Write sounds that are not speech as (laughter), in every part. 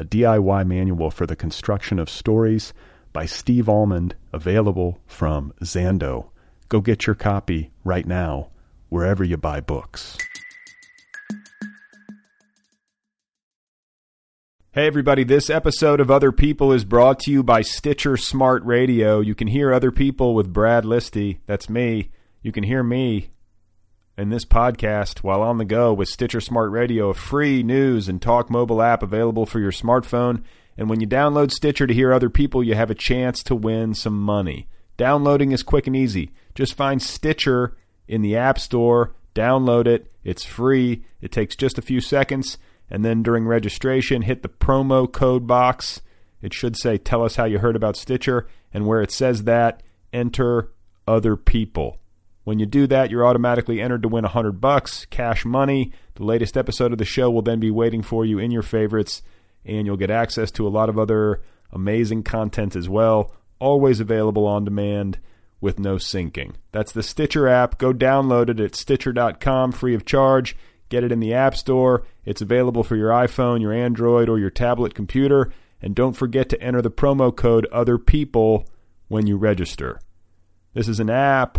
a DIY manual for the construction of stories by Steve Almond, available from Zando. Go get your copy right now, wherever you buy books. Hey, everybody, this episode of Other People is brought to you by Stitcher Smart Radio. You can hear other people with Brad Listi. That's me. You can hear me in this podcast while on the go with Stitcher Smart Radio, a free news and talk mobile app available for your smartphone. And when you download Stitcher to hear other people, you have a chance to win some money. Downloading is quick and easy. Just find Stitcher in the App Store, download it. It's free. It takes just a few seconds. And then during registration, hit the promo code box. It should say, Tell us how you heard about Stitcher. And where it says that, enter other people. When you do that, you're automatically entered to win 100 bucks, cash money. The latest episode of the show will then be waiting for you in your favorites, and you'll get access to a lot of other amazing content as well, always available on demand with no syncing. That's the Stitcher app. Go download it at stitcher.com free of charge. Get it in the App Store. It's available for your iPhone, your Android, or your tablet computer. And don't forget to enter the promo code Other People when you register. This is an app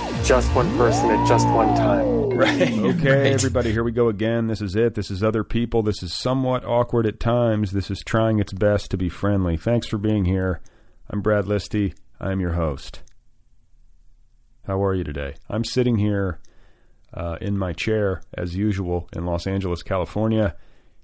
Just one person at just one time. Right. (laughs) Okay, right. everybody, here we go again. This is it. This is other people. This is somewhat awkward at times. This is trying its best to be friendly. Thanks for being here. I'm Brad Listi. I'm your host. How are you today? I'm sitting here uh, in my chair, as usual, in Los Angeles, California.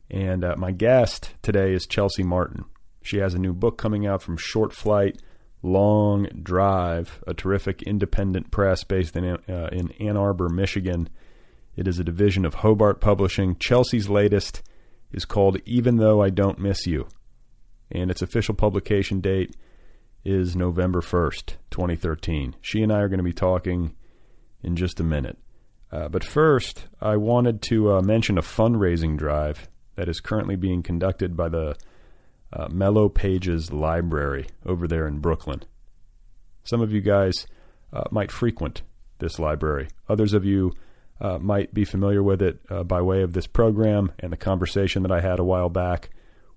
And uh, my guest today is Chelsea Martin. She has a new book coming out from Short Flight Long Drive, a terrific independent press based in, uh, in Ann Arbor, Michigan. It is a division of Hobart Publishing. Chelsea's latest is called Even Though I Don't Miss You, and its official publication date is November 1st, 2013. She and I are going to be talking in just a minute. Uh, but first, I wanted to uh, mention a fundraising drive that is currently being conducted by the uh, Mellow Pages Library over there in Brooklyn. Some of you guys uh, might frequent this library. Others of you uh, might be familiar with it uh, by way of this program and the conversation that I had a while back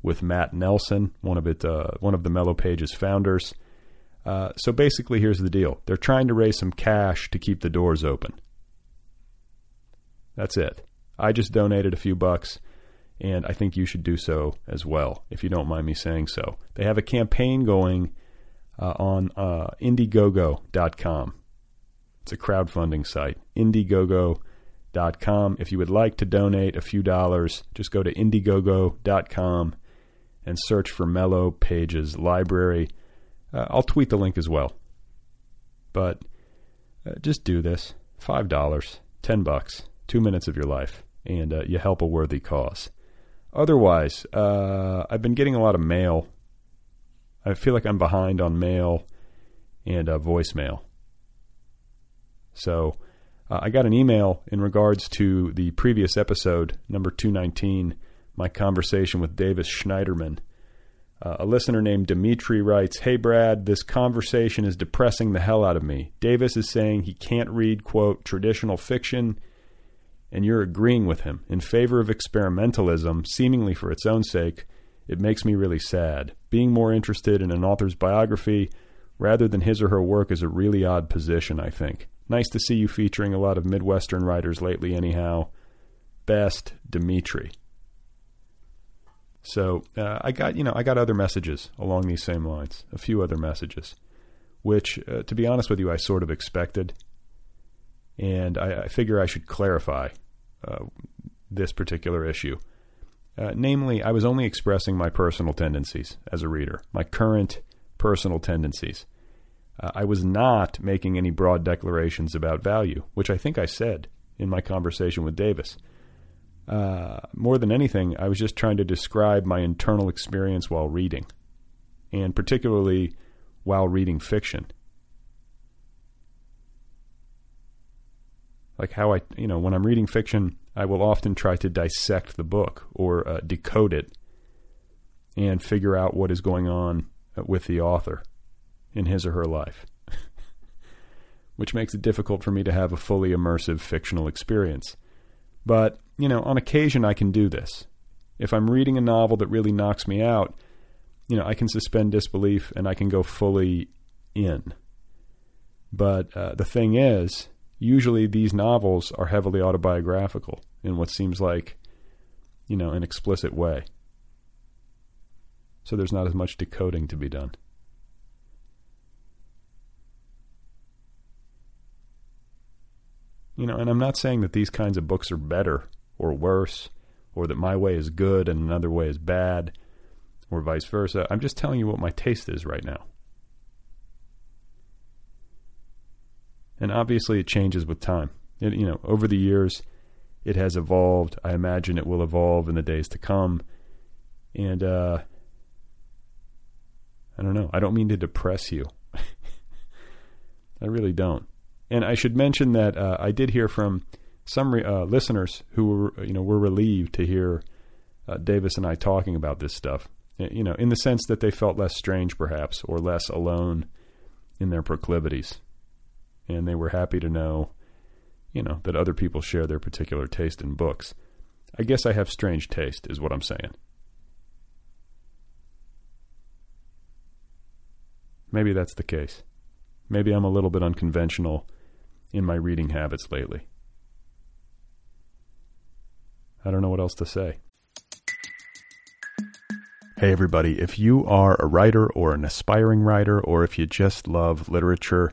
with Matt Nelson, one of it, uh, one of the Mellow Pages founders. Uh, so basically, here's the deal: they're trying to raise some cash to keep the doors open. That's it. I just donated a few bucks and I think you should do so as well, if you don't mind me saying so. They have a campaign going uh, on uh, Indiegogo.com. It's a crowdfunding site, Indiegogo.com. If you would like to donate a few dollars, just go to Indiegogo.com and search for Mellow Pages Library. Uh, I'll tweet the link as well. But uh, just do this. Five dollars, ten bucks, two minutes of your life, and uh, you help a worthy cause. Otherwise, uh, I've been getting a lot of mail. I feel like I'm behind on mail and uh, voicemail. So uh, I got an email in regards to the previous episode, number 219, my conversation with Davis Schneiderman. Uh, a listener named Dimitri writes, Hey Brad, this conversation is depressing the hell out of me. Davis is saying he can't read, quote, traditional fiction, and you're agreeing with him in favor of experimentalism, seemingly for its own sake. It makes me really sad. Being more interested in an author's biography rather than his or her work is a really odd position, I think. Nice to see you featuring a lot of Midwestern writers lately, anyhow. Best, Dimitri. So uh, I got you know I got other messages along these same lines, a few other messages, which uh, to be honest with you I sort of expected, and I, I figure I should clarify uh, this particular issue. Uh, namely, I was only expressing my personal tendencies as a reader, my current personal tendencies. Uh, I was not making any broad declarations about value, which I think I said in my conversation with Davis. Uh, more than anything, I was just trying to describe my internal experience while reading, and particularly while reading fiction. Like how I, you know, when I'm reading fiction, I will often try to dissect the book or uh, decode it and figure out what is going on with the author in his or her life, (laughs) which makes it difficult for me to have a fully immersive fictional experience. But, you know, on occasion I can do this. If I'm reading a novel that really knocks me out, you know, I can suspend disbelief and I can go fully in. But uh, the thing is, usually these novels are heavily autobiographical in what seems like, you know, an explicit way. So there's not as much decoding to be done. You know, and I'm not saying that these kinds of books are better or worse, or that my way is good and another way is bad, or vice versa. I'm just telling you what my taste is right now. And obviously, it changes with time. It, you know, over the years, it has evolved. I imagine it will evolve in the days to come. And uh, I don't know. I don't mean to depress you. (laughs) I really don't. And I should mention that uh, I did hear from some re- uh, listeners who were, you know, were relieved to hear uh, Davis and I talking about this stuff. You know, in the sense that they felt less strange, perhaps, or less alone in their proclivities, and they were happy to know, you know, that other people share their particular taste in books. I guess I have strange taste, is what I'm saying. Maybe that's the case. Maybe I'm a little bit unconventional in my reading habits lately. I don't know what else to say. Hey, everybody, if you are a writer or an aspiring writer, or if you just love literature,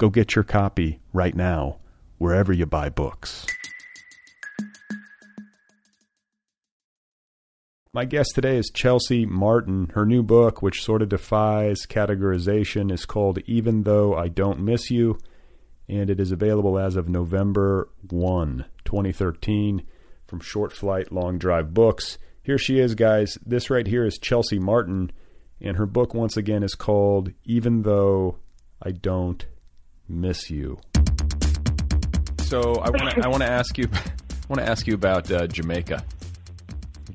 Go get your copy right now, wherever you buy books. My guest today is Chelsea Martin. Her new book, which sort of defies categorization, is called Even Though I Don't Miss You and it is available as of November 1, 2013, from Short Flight Long Drive Books. Here she is, guys. This right here is Chelsea Martin, and her book, once again, is called Even Though I Don't Miss You. So I want to I want to ask you (laughs) I want to ask you about uh, Jamaica.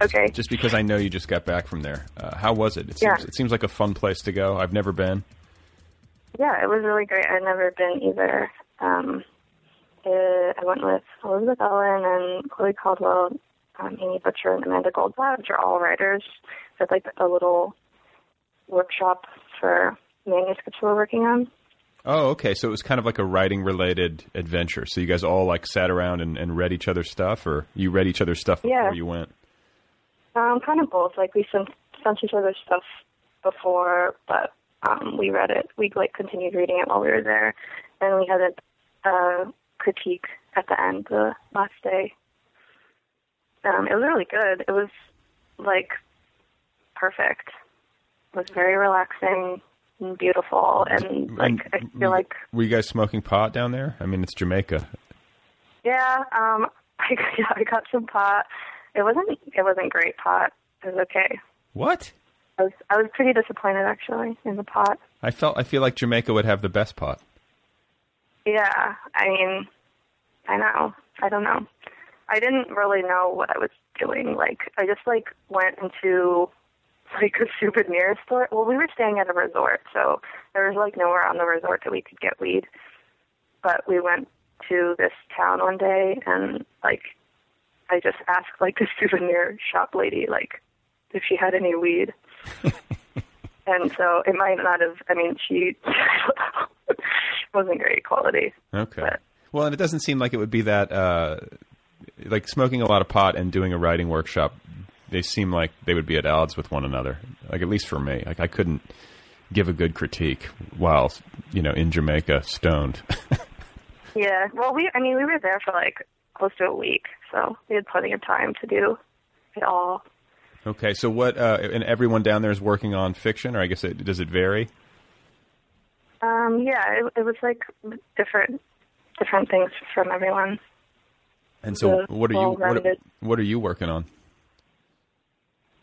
Okay. Just because I know you just got back from there, uh, how was it? It Yeah. seems, it seems like a fun place to go. I've never been. Yeah, it was really great. I'd never been either. Um, uh, I went with Elizabeth Ellen and Chloe Caldwell, um, Amy Butcher, and Amanda Goldblatt, which are all writers. So it's like a little workshop for manuscripts we're working on. Oh, okay. So it was kind of like a writing related adventure. So you guys all like sat around and, and read each other's stuff, or you read each other's stuff before Yeah. you went. Um, kind of both. Like we sent sent each other stuff before, but um, we read it. We like continued reading it while we were there, and we had a uh, critique at the end the last day. Um, it was really good. It was like perfect. It was very relaxing and beautiful, and like I feel like Were you guys smoking pot down there? I mean, it's Jamaica. yeah. Um, (laughs) I yeah, I got some pot. It wasn't it wasn't great pot. It was okay. What? I was I was pretty disappointed actually in the pot. I felt I feel like Jamaica would have the best pot. Yeah, I mean, I know. I don't know. I didn't really know what I was doing. Like, I just like went into like (laughs) a souvenir store. Well, we were staying at a resort, so there was like nowhere on the resort that we could get weed. But we went to this town one day, and like, I just asked like (laughs) the souvenir shop lady like if she had any weed. (laughs) and so it might not have. I mean, she wasn't great quality. Okay. But- Well, and it doesn't seem like it would be that uh, like smoking a lot of pot and doing a writing workshop. They seem like they would be at odds with one another. Like at least for me, like I couldn't give a good critique while you know in Jamaica stoned. (laughs) Yeah. Well, we. I mean, we were there for like close to a week, so we had plenty of time to do it all. okay, so what? Uh, and everyone down there is working on fiction, or I guess it, does it vary? Um. Yeah. It, it was like different, different things from everyone. And so, Yeah, what are you? What, what are you working on?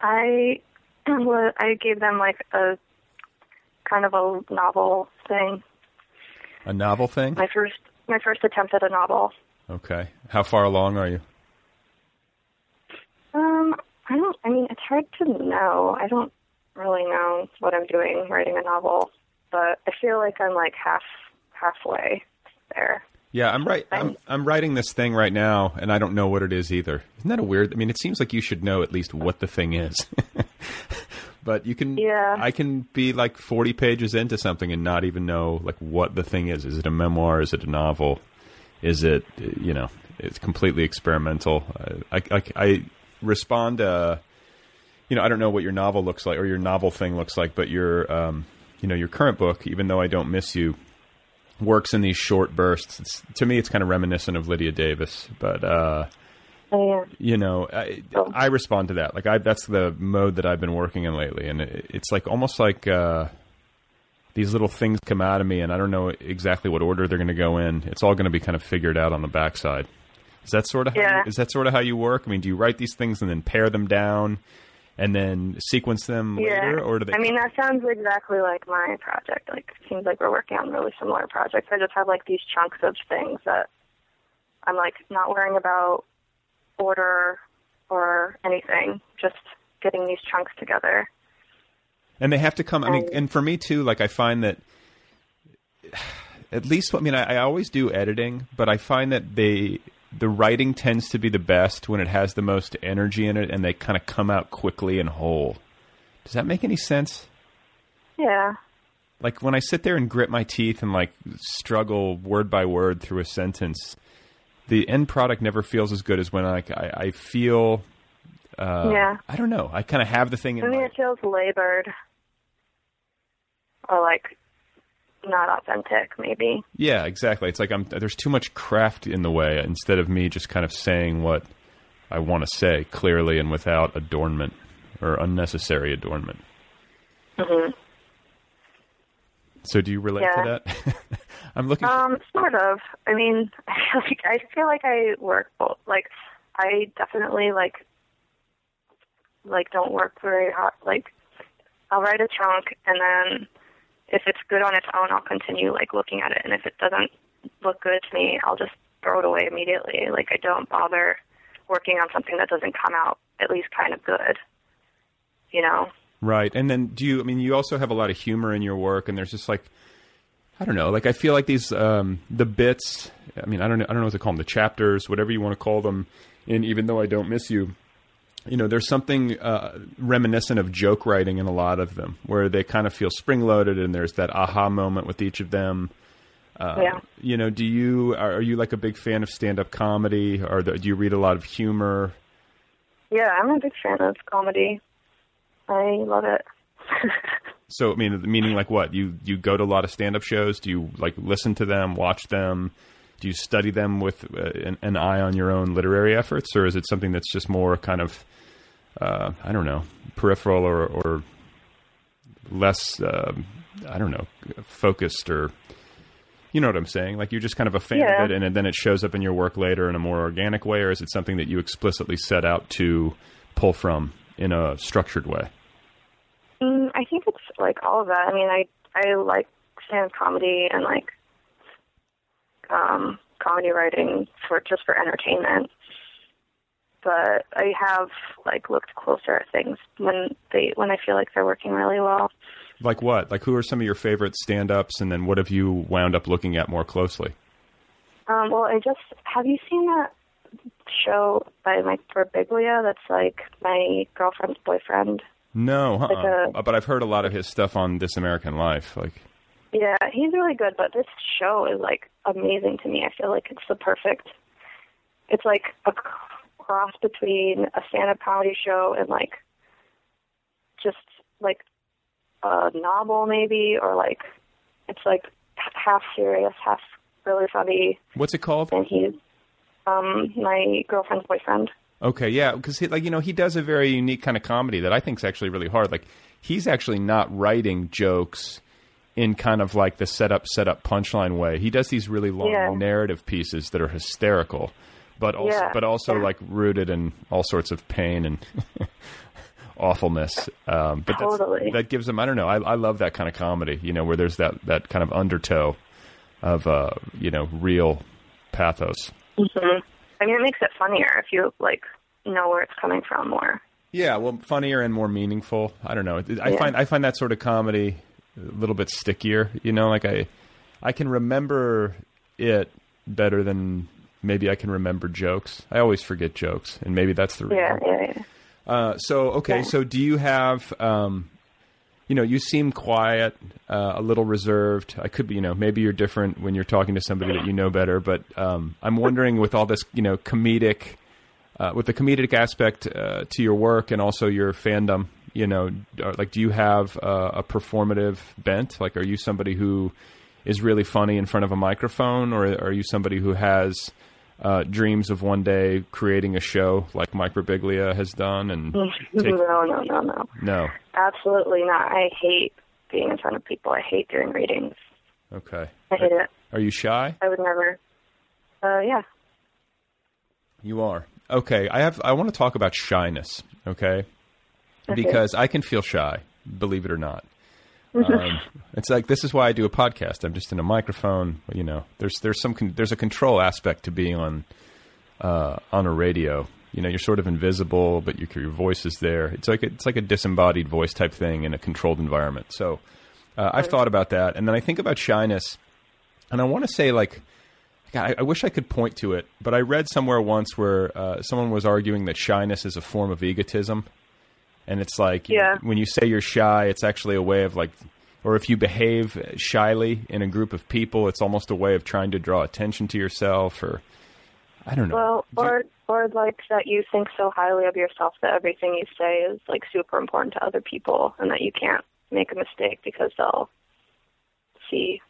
I, (clears throat) wa- I gave them like a kind of a novel thing. A novel thing? My first, my first attempt at a novel. Okay. How far along are you? Um. I don't. I mean, it's hard to know. I don't really know what I'm doing writing a novel, but I feel like I'm like half halfway there. Yeah, I'm right. I'm I'm writing this thing right now, and I don't know what it is either. Isn't that a weird? I mean, it seems like you should know at least what the thing is. (laughs) but you can. Yeah. I can be like 40 pages into something and not even know like what the thing is. Is it a memoir? Is it a novel? Is it you know? It's completely experimental. I I, I, I respond. Uh, you know, I don't know what your novel looks like or your novel thing looks like, but your um, you know, your current book, even though I don't miss you, works in these short bursts. It's, to me, it's kind of reminiscent of Lydia Davis, but uh, Oh, yeah. you know, I, I respond to that. Like I, that's the mode that I've been working in lately, and it, it's like almost like uh, these little things come out of me, and I don't know exactly what order they're going to go in. It's all going to be kind of figured out on the backside. Is that sort of how Yeah. you, is that sort of how you work? I mean, do you write these things and then pare them down, and then sequence them later, or do they? I mean, that sounds exactly like my project. Like, it seems like we're working on really similar projects. I just have like these chunks of things that I'm like not worrying about order or anything. Just getting these chunks together. and they have to come. I mean, and for me too. Like I find that (sighs) at least. I mean, I, I always do editing, but I find that they the writing tends to be the best when it has the most energy in it, and they kind of come out quickly and whole. Does that make any sense? Yeah. Like when I sit there and grit my teeth and like struggle word by word through a sentence, the end product never feels as good as when like I, I feel. Uh, Yeah. I don't know. I kind of have the thing in I mean, my it feels labored or like not authentic, maybe. Yeah, exactly. It's like I'm there's too much craft in the way instead of me just kind of saying what I want to say clearly and without adornment or unnecessary adornment. hmm So do you relate Yeah. to that? (laughs) I'm looking Um, sort of. I mean, (laughs) like I feel like I work both. Like, I definitely like like don't work very hard. Like, I'll write a chunk, and then if it's good on its own, I'll continue like looking at it. And if it doesn't look good to me, I'll just throw it away immediately. Like, I don't bother working on something that doesn't come out at least kind of good. You know? Right. And then do you I mean you also have a lot of humor in your work and there's just like I don't know, like I feel like these um the bits I mean I don't know I don't know what to call them, the chapters, whatever you want to call them, and even though I don't miss you, you know, there's something uh, reminiscent of joke writing in a lot of them, where they kind of feel spring loaded, and there's that aha moment with each of them. Uh, Yeah. You know, do you are, are you like a big fan of stand up comedy, or the, do you read a lot of humor? Yeah, I'm a big fan of comedy. I love it. (laughs) So, I mean, meaning like what? You you go to a lot of stand up shows. Do you like listen to them, watch them? Do you study them with uh, an, an eye on your own literary efforts, or is it something that's just more kind of, uh, I don't know, peripheral or, or less, uh, I don't know, focused or, you know what I'm saying? Like you're just kind of a fan Yeah. of it, and then it shows up in your work later in a more organic way, or is it something that you explicitly set out to pull from in a structured way? Mm, I think it's like all of that. I mean, I I like stand comedy and like um comedy writing for just for entertainment. But I have like looked closer at things when they when I feel like they're working really well. Like what? Like who are some of your favorite stand-ups, and then what have you wound up looking at more closely? Um, well, I just have you seen that show by Mike Birbiglia that's like my girlfriend's boyfriend? No, uh-uh. Like a- Uh, but I've heard a lot of his stuff on This American Life. Like, Yeah, he's really good, but this show is like amazing to me. I feel like it's the perfect. It's like a cross between a stand-up comedy show and like just like a novel maybe, or like it's like half serious, half really funny. what's it called? And he's um my girlfriend's boyfriend. Okay, yeah, because he like you know he does a very unique kind of comedy that I think is actually really hard. Like he's actually not writing jokes in kind of like the setup, setup, punchline way. He does these really long Yeah. narrative pieces that are hysterical, but also Yeah, but also yeah. like rooted in all sorts of pain and (laughs) awfulness. Um, but that's- Totally. that gives him. I don't know. I, I love that kind of comedy. You know, where there's that that kind of undertow of uh, you know real pathos. hmm I mean, it makes it funnier if you like know where it's coming from more. Yeah, well, funnier and more meaningful. I don't know. I find I find that sort of comedy a little bit stickier. You know, like I I can remember it better than maybe I can remember jokes. I always forget jokes, and maybe that's the reason. Yeah, yeah, yeah. Uh, so okay, Yeah. so do you have? Um, you know, you seem quiet, uh, a little reserved. I could be, you know, maybe you're different when you're talking to somebody that you know better. But um, I'm wondering, with all this, you know, comedic, uh, with the comedic aspect uh, to your work and also your fandom, you know, like, do you have uh, a performative bent? Like, are you somebody who is really funny in front of a microphone, or are you somebody who has uh, dreams of one day creating a show like Mike Birbiglia has done? And (laughs) take, no, no, no, no. no, Absolutely not. I hate being in front of people. I hate doing readings. okay. I hate it. Are you shy? I would never. Uh, yeah. You are. Okay, I have I want to talk about shyness, okay? Okay. Because I can feel shy, believe it or not. Um, (laughs) it's like this is why I do a podcast. I'm just in a microphone, you know. There's there's some con- there's a control aspect to being on uh, on a radio. You know, you're sort of invisible, but your your voice is there. It's like a, it's like a disembodied voice type thing in a controlled environment. So uh, I've thought about that, and then I think about shyness, and I want to say like God, I, I wish I could point to it, but I read somewhere once where uh, someone was arguing that shyness is a form of egotism, and it's like Yeah. when you say you're shy, it's actually a way of like, or if you behave shyly in a group of people, it's almost a way of trying to draw attention to yourself, or I don't know. Well, or or like that you think so highly of yourself that everything you say is like super important to other people, and that you can't make a mistake because they'll see,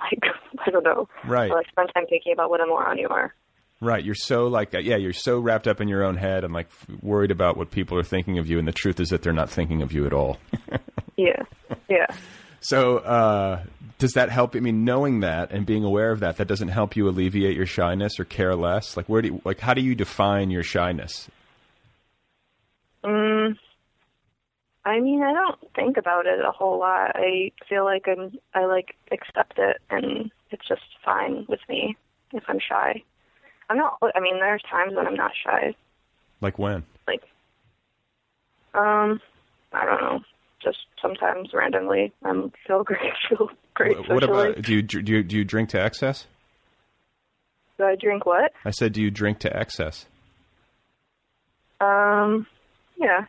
like (laughs) I don't know, Right. or like spend time thinking about what a moron you are. Right, you're so like uh, yeah, you're so wrapped up in your own head and like worried about what people are thinking of you, and the truth is that they're not thinking of you at all. (laughs) Yeah, yeah. So, uh, does that help? I mean, knowing that and being aware of that, that doesn't help you alleviate your shyness or care less. Like, where do you, like how do you define your shyness? Mm, I mean, I don't think about it a whole lot. I feel like I'm, I like accept it, and it's just fine with me if I'm shy. I'm not. I mean, there's times when I'm not shy. Like when? Like, um, I don't know. Just sometimes randomly, I'm feel great. (laughs) Feel great what socially. about do you do you do you drink to excess? Do I drink what? I said, do you drink to excess? Um, Yeah.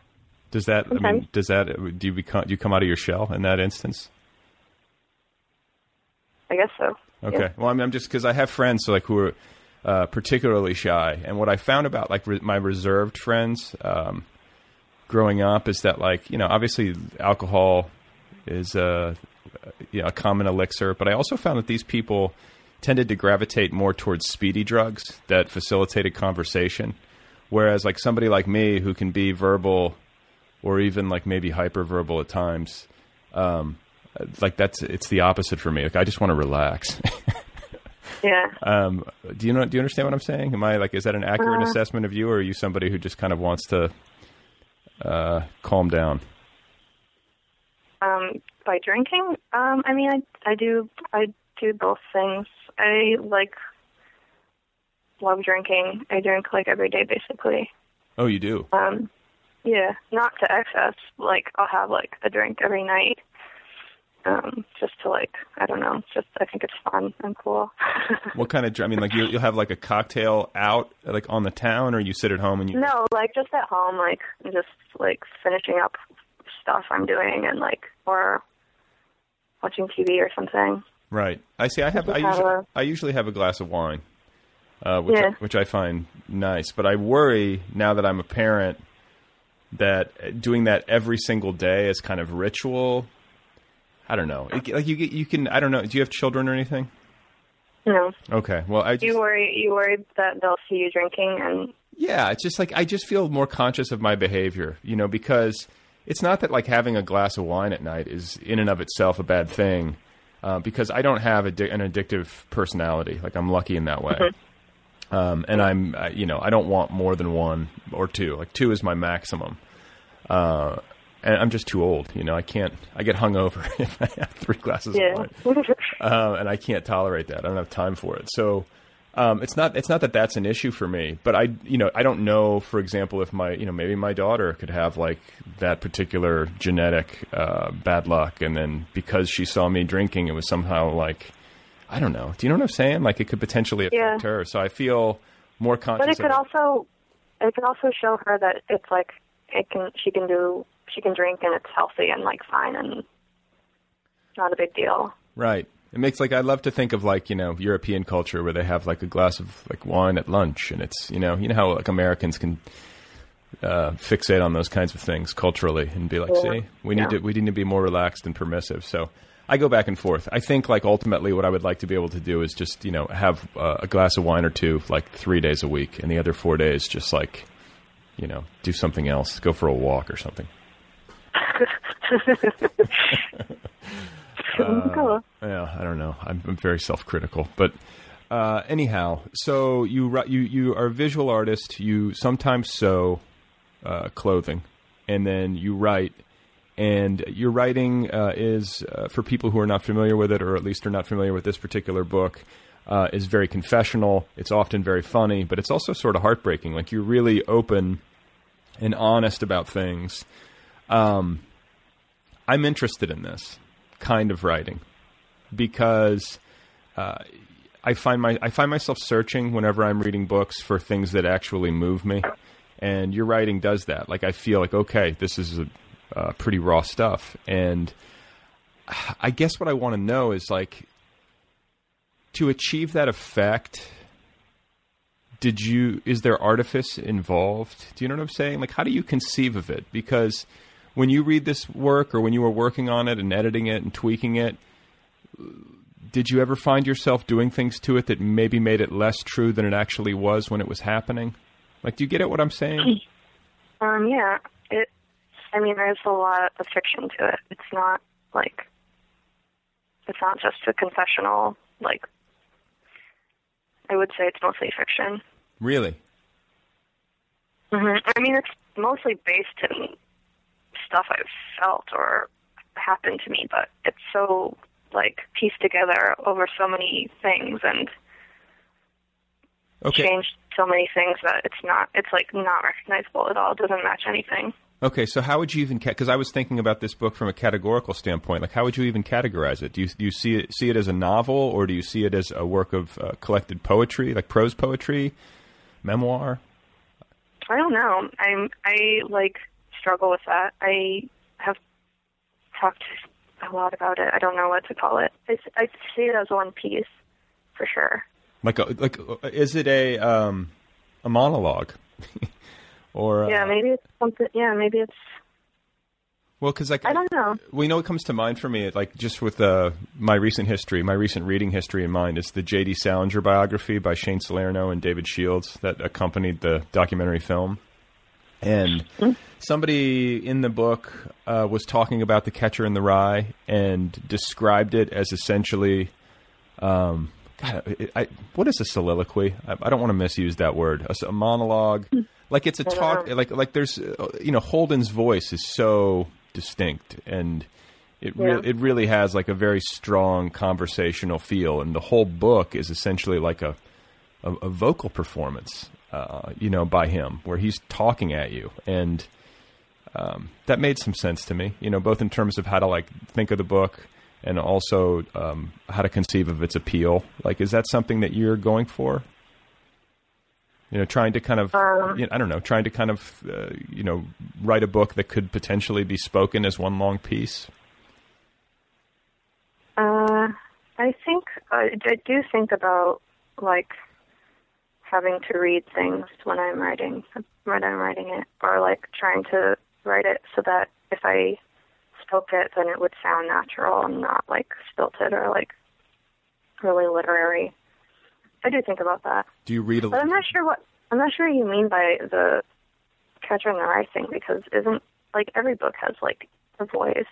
Does that? I mean, does that? Do you become? Do you come out of your shell in that instance? I guess so. Okay. Yeah. Well, I mean, I'm just because I have friends so, like who are uh, particularly shy, and what I found about like re- my reserved friends um, growing up is that like you know obviously alcohol is a you know, a common elixir, but I also found that these people tended to gravitate more towards speedy drugs that facilitated conversation, whereas like somebody like me who can be verbal or even like maybe hyperverbal at times. Um, like that's it's the opposite for me. Like I just want to relax. (laughs) Yeah. Um, do you know? Do you understand what I'm saying? Am I like? Is that an accurate Uh. assessment of you, or are you somebody who just kind of wants to uh, calm down? Um, by drinking, um, I mean, I I do I do both things. I like love drinking. I drink like every day, basically. Oh, you do. Um, yeah, not to excess. Like I'll have like a drink every night. Um, just to like I don't know. Just I think it's fun and cool. (laughs) What kind of? I mean, like you, you'll have like a cocktail out like on the town, or you sit at home and you. no, like just at home, like just like finishing up stuff I'm doing and like or watching TV or something. Right. I see. I have. I usually, a- I usually have a glass of wine, uh, which Yeah. which I find nice. But I worry now that I'm a parent that doing that every single day is kind of ritual. I don't know. It, like you get, you can. I don't know. Do you have children or anything? No, Okay. Well, I just, you worry you worry that they'll see you drinking and Yeah, it's just like I just feel more conscious of my behavior, you know, because it's not that like having a glass of wine at night is in and of itself a bad thing, uh, because I don't have addi- an addictive personality. Like I'm lucky in that way, um, and I'm uh, you know I don't want more than one or two. Like two is my maximum. Uh, and I'm just too old, you know. I can't. I get hungover (laughs) if I have three glasses of yeah. wine um, and I can't tolerate that. I don't have time for it. So um, it's not it's not that that's an issue for me, but I you know I don't know, for example, if my you know maybe my daughter could have like that particular genetic uh, bad luck, and then because she saw me drinking, it was somehow like I don't know. Do you know what I'm saying? Like it could potentially affect Yeah. her. So I feel more conscious. But it could of also it could also show her that it's like it can she can do she can drink and it's healthy and like fine and not a big deal. Right. It makes like I love to think of like you know European culture where they have like a glass of like wine at lunch, and it's you know you know how like Americans can uh, fixate on those kinds of things culturally and be like, Yeah. see, we need Yeah. to we need to be more relaxed and permissive. So I go back and forth. I think like ultimately what I would like to be able to do is just you know have uh, a glass of wine or two like three days a week, and the other four days just like you know do something else, go for a walk or something. (laughs) cool. Yeah, I don't know. I'm, I'm very self-critical, but uh, anyhow, so you you you are a visual artist. You sometimes sew uh, clothing, and then you write. And your writing uh, is uh, for people who are not familiar with it, or at least are not familiar with this particular book. Uh, is very confessional. It's often very funny, but it's also sort of heartbreaking. Like you're really open and honest about things. Um, I'm interested in this kind of writing because uh, I find my I find myself searching whenever I'm reading books for things that actually move me, and your writing does that. Like I feel like okay, this is a, uh, pretty raw stuff, and I guess what I want to know is like to achieve that effect. Did you? Is there artifice involved? Do you know what I'm saying? Like, how do you conceive of it? Because when you read this work, or when you were working on it and editing it and tweaking it, did you ever find yourself doing things to it that maybe made it less true than it actually was when it was happening? Like, do you get at what I'm saying? (laughs) Um, yeah. It I mean there's a lot of fiction to it. It's not like it's not just a confessional, like I would say it's mostly fiction. Really? hmm I mean, it's mostly based in stuff I've felt or happened to me, but it's so like pieced together over so many things and Okay. changed so many things that it's not. It's like not recognizable at all. It doesn't match anything. Okay, so how would you even? Because I was thinking about this book from a categorical standpoint. Like, how would you even categorize it? Do you do you see it see it as a novel, or do you see it as a work of uh, collected poetry, like prose poetry, memoir? I don't know. I'm I like struggle with that. I have talked a lot about it. I don't know what to call it. I, I see it as one piece for sure. Like, a, like, is it a um, a monologue, (laughs) or uh, Yeah, maybe it's something. Yeah, maybe it's. Well, because like I don't know. We know what comes to mind for me, like just with uh, my recent history, my recent reading history in mind, is the J.D. Salinger biography by Shane Salerno and David Shields that accompanied the documentary film. And somebody in the book uh, was talking about The Catcher in the Rye and described it as essentially, um, God, I, I, what is a soliloquy? I, I don't want to misuse that word. A monologue, like it's a talk, like like there's, uh, you know, Holden's voice is so distinct and. It Yeah. really, it really has like a very strong conversational feel, and the whole book is essentially like a a, a vocal performance, uh, you know, by him, where he's talking at you, and um, that made some sense to me, you know, both in terms of how to like think of the book and also um, how to conceive of its appeal. Like, is that something that you're going for? You know, trying to kind of, Um, you know, I don't know, trying to kind of, uh, you know, write a book that could potentially be spoken as one long piece. Uh, I think I, I do think about like having to read things when I'm writing when I'm writing it, or like trying to write it so that if I spoke it, then it would sound natural and not like stilted or like really literary. I do think about that, Do you read a but I'm not sure what I'm not sure what you mean by the Catcher in the Rye thing because isn't like every book has like a voice.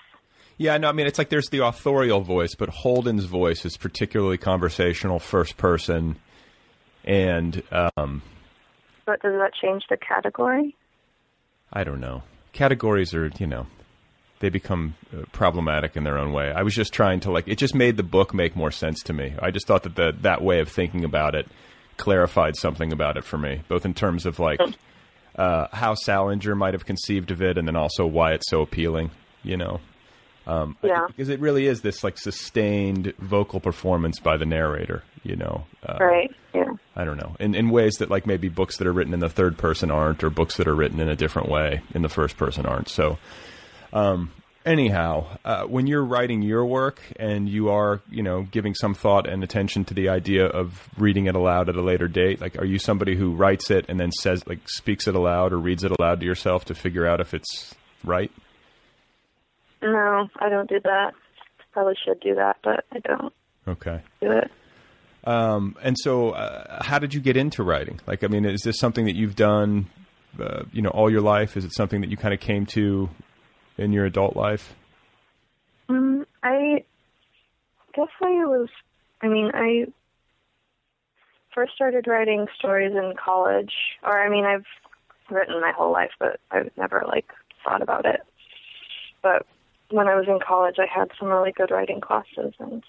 Yeah, no, I mean it's like there's the authorial voice, but Holden's voice is particularly conversational, first person, and um, But does that change the category? I don't know. Categories are, you know, they become uh, problematic in their own way. I was just trying to like it just made the book make more sense to me. I just thought that the, that way of thinking about it clarified something about it for me, both in terms of like uh, how Salinger might have conceived of it, and then also why it's so appealing. You know, um, I- because it really is this like sustained vocal performance by the narrator. You know, uh, Right. Yeah. I don't know, in in ways that like maybe books that are written in the third person aren't, or books that are written in a different way in the first person aren't. So, um, anyhow, uh, when you're writing your work and you are, you know, giving some thought and attention to the idea of reading it aloud at a later date, like, are you somebody who writes it and then says, like, speaks it aloud or reads it aloud to yourself to figure out if it's right? No, I don't do that. Probably should do that, but I don't Okay. do it. Um, and so, uh, how did you get into writing? Like, I mean, is this something that you've done, uh, you know, all your life? Is it something that you kind of came to in your adult life? Mm, I guess I was. I mean, I first started writing stories in college, or I mean, I've written my whole life, but I've never like thought about it. But when I was in college, I had some really good writing classes, and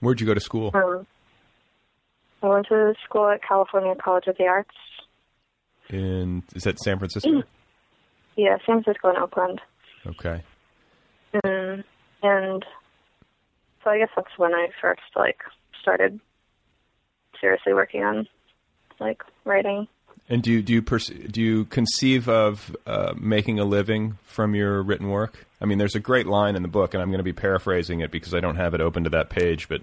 Where'd you go to school? um, I went to school at California College of the Arts. In is that San Francisco? (clears throat) Yeah, San Francisco and Oakland. Okay. Mm, and so I guess that's when I first like started seriously working on like writing. And do you do you pers- do you conceive of uh, making a living from your written work? I mean, there's a great line in the book, and I'm going to be paraphrasing it because I don't have it open to that page. But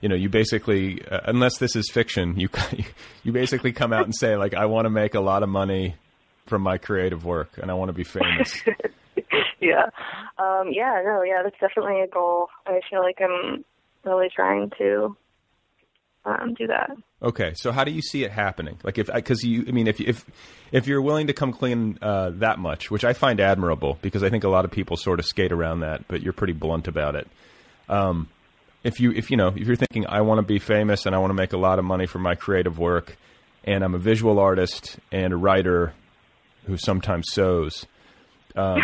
you know, you basically, uh, unless this is fiction, you (laughs) you basically come out and say like, I want to make a lot of money from my creative work, and I want to be famous. (laughs) yeah. Um, yeah, no, yeah, that's definitely a goal. I feel like I'm really trying to um, do that. Okay, so how do you see it happening? Like, if because you, I mean, if if if you're willing to come clean uh, that much, which I find admirable, because I think a lot of people sort of skate around that, but you're pretty blunt about it. Um, if you if you know if you're thinking I want to be famous and I want to make a lot of money for my creative work, and I'm a visual artist and a writer who sometimes sews. Um,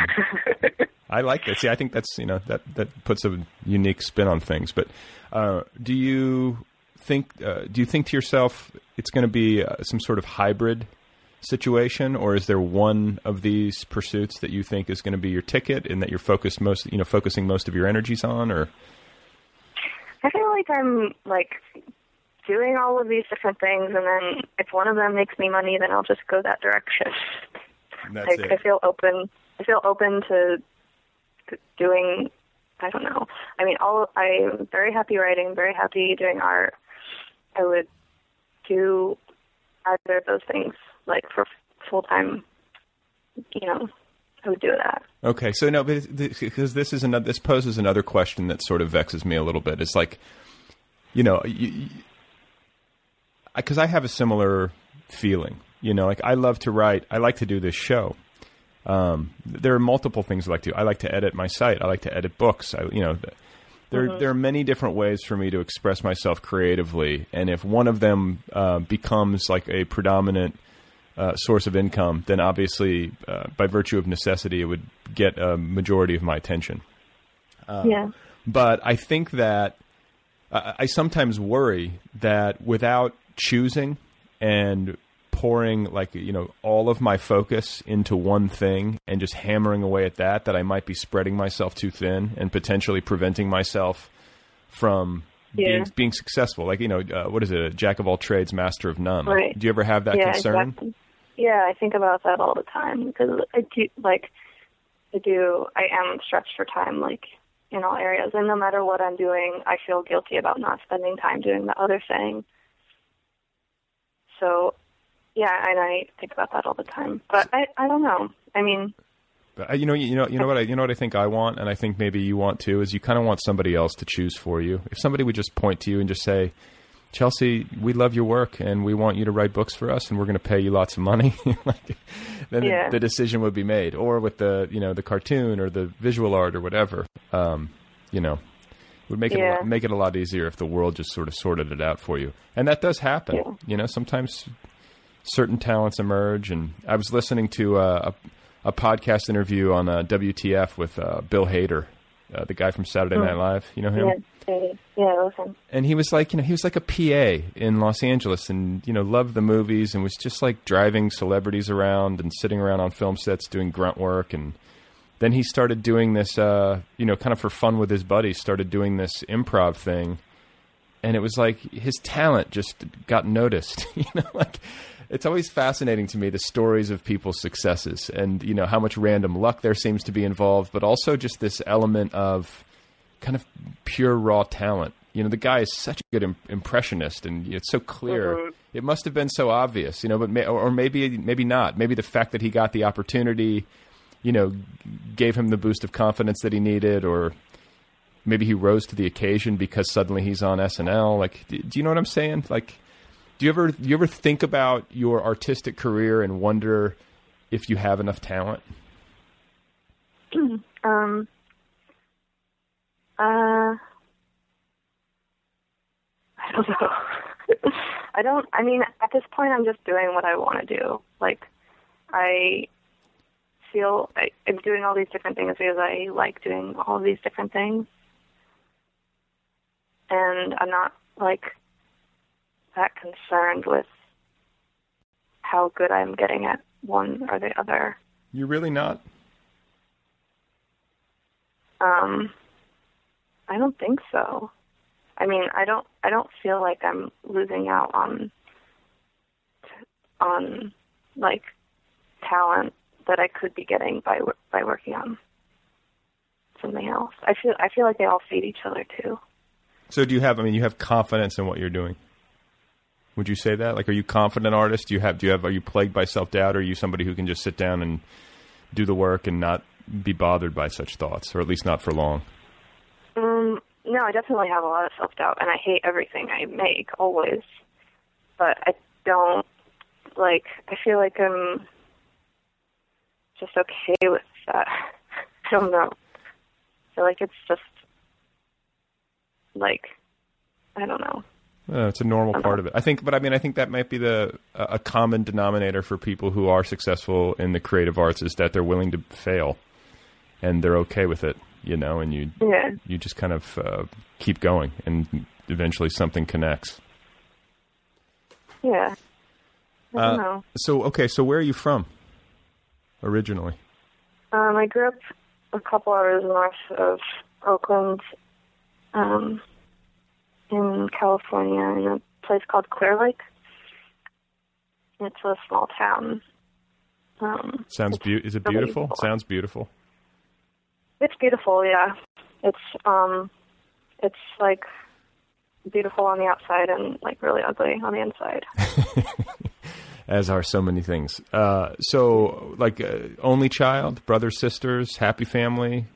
(laughs) I like that. See, I think that's you know that that puts a unique spin on things. But uh, do you think uh, do you think to yourself it's going to be uh, some sort of hybrid situation, or is there one of these pursuits that you think is going to be your ticket and that you're focused most you know focusing most of your energies on, or I feel like I'm like doing all of these different things, and then if one of them makes me money, then I'll just go that direction. that's like it? I feel open. I feel open to to doing. I don't know. I mean, all I'm very happy writing, very happy doing art. I would do either of those things, like for full time. You know, Would do that. Okay, so no, but because this is another, this poses another question that sort of vexes me a little bit. It's like, you know, because I have a similar feeling. You know, like I love to write. I like to do this show. Um, there are multiple things I like to. do. I like to edit my site. I like to edit books. I, you know, there Mhm. there are many different ways for me to express myself creatively, and if one of them uh, becomes like a predominant uh, source of income, then obviously, uh, by virtue of necessity, it would get a majority of my attention. Uh, Yeah. But I think that I, I sometimes worry that without choosing and pouring like you know all of my focus into one thing and just hammering away at that that I might be spreading myself too thin and potentially preventing myself from Yeah. being being successful like you know uh, what is it a jack of all trades master of none Like, Right. do you ever have that yeah, concern Exactly. Yeah, I think about that all the time because I do like I do. I am stretched for time, like in all areas, and no matter what I'm doing, I feel guilty about not spending time doing the other thing. So, yeah, and I think about that all the time. But I, I don't know. I mean, But uh, you know, you know, you know what I, you know what I think I want, and I think maybe you want too, is you kind of want somebody else to choose for you. If somebody would just point to you and just say, "Chelsea, we love your work, and we want you to write books for us, and we're going to pay you lots of money," (laughs) like, then Yeah. the, the decision would be made. Or with the, you know, the cartoon or the visual art or whatever, um, you know, would make it Yeah. lot, make it a lot easier if the world just sort of sorted it out for you, and that does happen. Yeah. You know, sometimes certain talents emerge. And I was listening to uh, a, a podcast interview on uh, WTF with uh, Bill Hader, uh, the guy from Saturday Hmm. Night Live. You know him? Yeah, listen. And he was like, you know, he was like a PA in Los Angeles, and you know, loved the movies, and was just like driving celebrities around and sitting around on film sets doing grunt work. And then he started doing this, uh, you know, kind of for fun with his buddies. Started doing this improv thing, and it was like his talent just got noticed. (laughs) you know, like it's always fascinating to me the stories of people's successes and you know how much random luck there seems to be involved, but also just this element of kind of pure raw talent. You know, the guy is such a good Im- impressionist, and it's so clear. Mhm. It must have been so obvious, you know, but may, or, or maybe maybe not. Maybe the fact that he got the opportunity, you know, gave him the boost of confidence that he needed, or maybe he rose to the occasion because suddenly he's on SNL. Like, do, do you know what I'm saying? Like, do you ever do you ever think about your artistic career and wonder if you have enough talent? (clears throat) um, uh, I don't know. (laughs) I don't. I mean, at this point, I'm just doing what I want to do. Like, I feel I, I'm doing all these different things because I like doing all these different things, and I'm not like that concerned with how good I'm getting at one or the other. You're really not. Um, I don't think so. I mean, I don't. I don't feel like I'm losing out on on like talent that I could be getting by by working on something else. I feel. I feel like they all feed each other too. So do you have? I mean, you have confidence in what you're doing. Would you say that? Like, are you confident artist? Do you have? Do you have? Are you plagued by self doubt? Or are you somebody who can just sit down and do the work and not be bothered by such thoughts, or at least not for long? Um, no, I definitely have a lot of self doubt, and I hate everything I make always. But I don't like. I feel like I'm just okay with that. (laughs) I don't know. I feel like it's just like I don't know. Uh, it's a normal part of it. I think, but I mean, I think that might be the a a common denominator for people who are successful in the creative arts is that they're willing to fail, and they're okay with it. You know, and you Yeah. you just kind of uh, keep going, and eventually something connects. Yeah. I don't Uh, know. So okay, so where are you from originally? Um, I grew up a couple hours north of Oakland, um, in California, in a place called Clear Lake. It's a small town, Um, Sounds it's beautiful. Is it really beautiful? Sounds beautiful. It's beautiful, yeah. It's um, it's like beautiful on the outside and like really ugly on the inside. (laughs) As are so many things. Uh, so, like, uh, only child, brothers, sisters, happy family.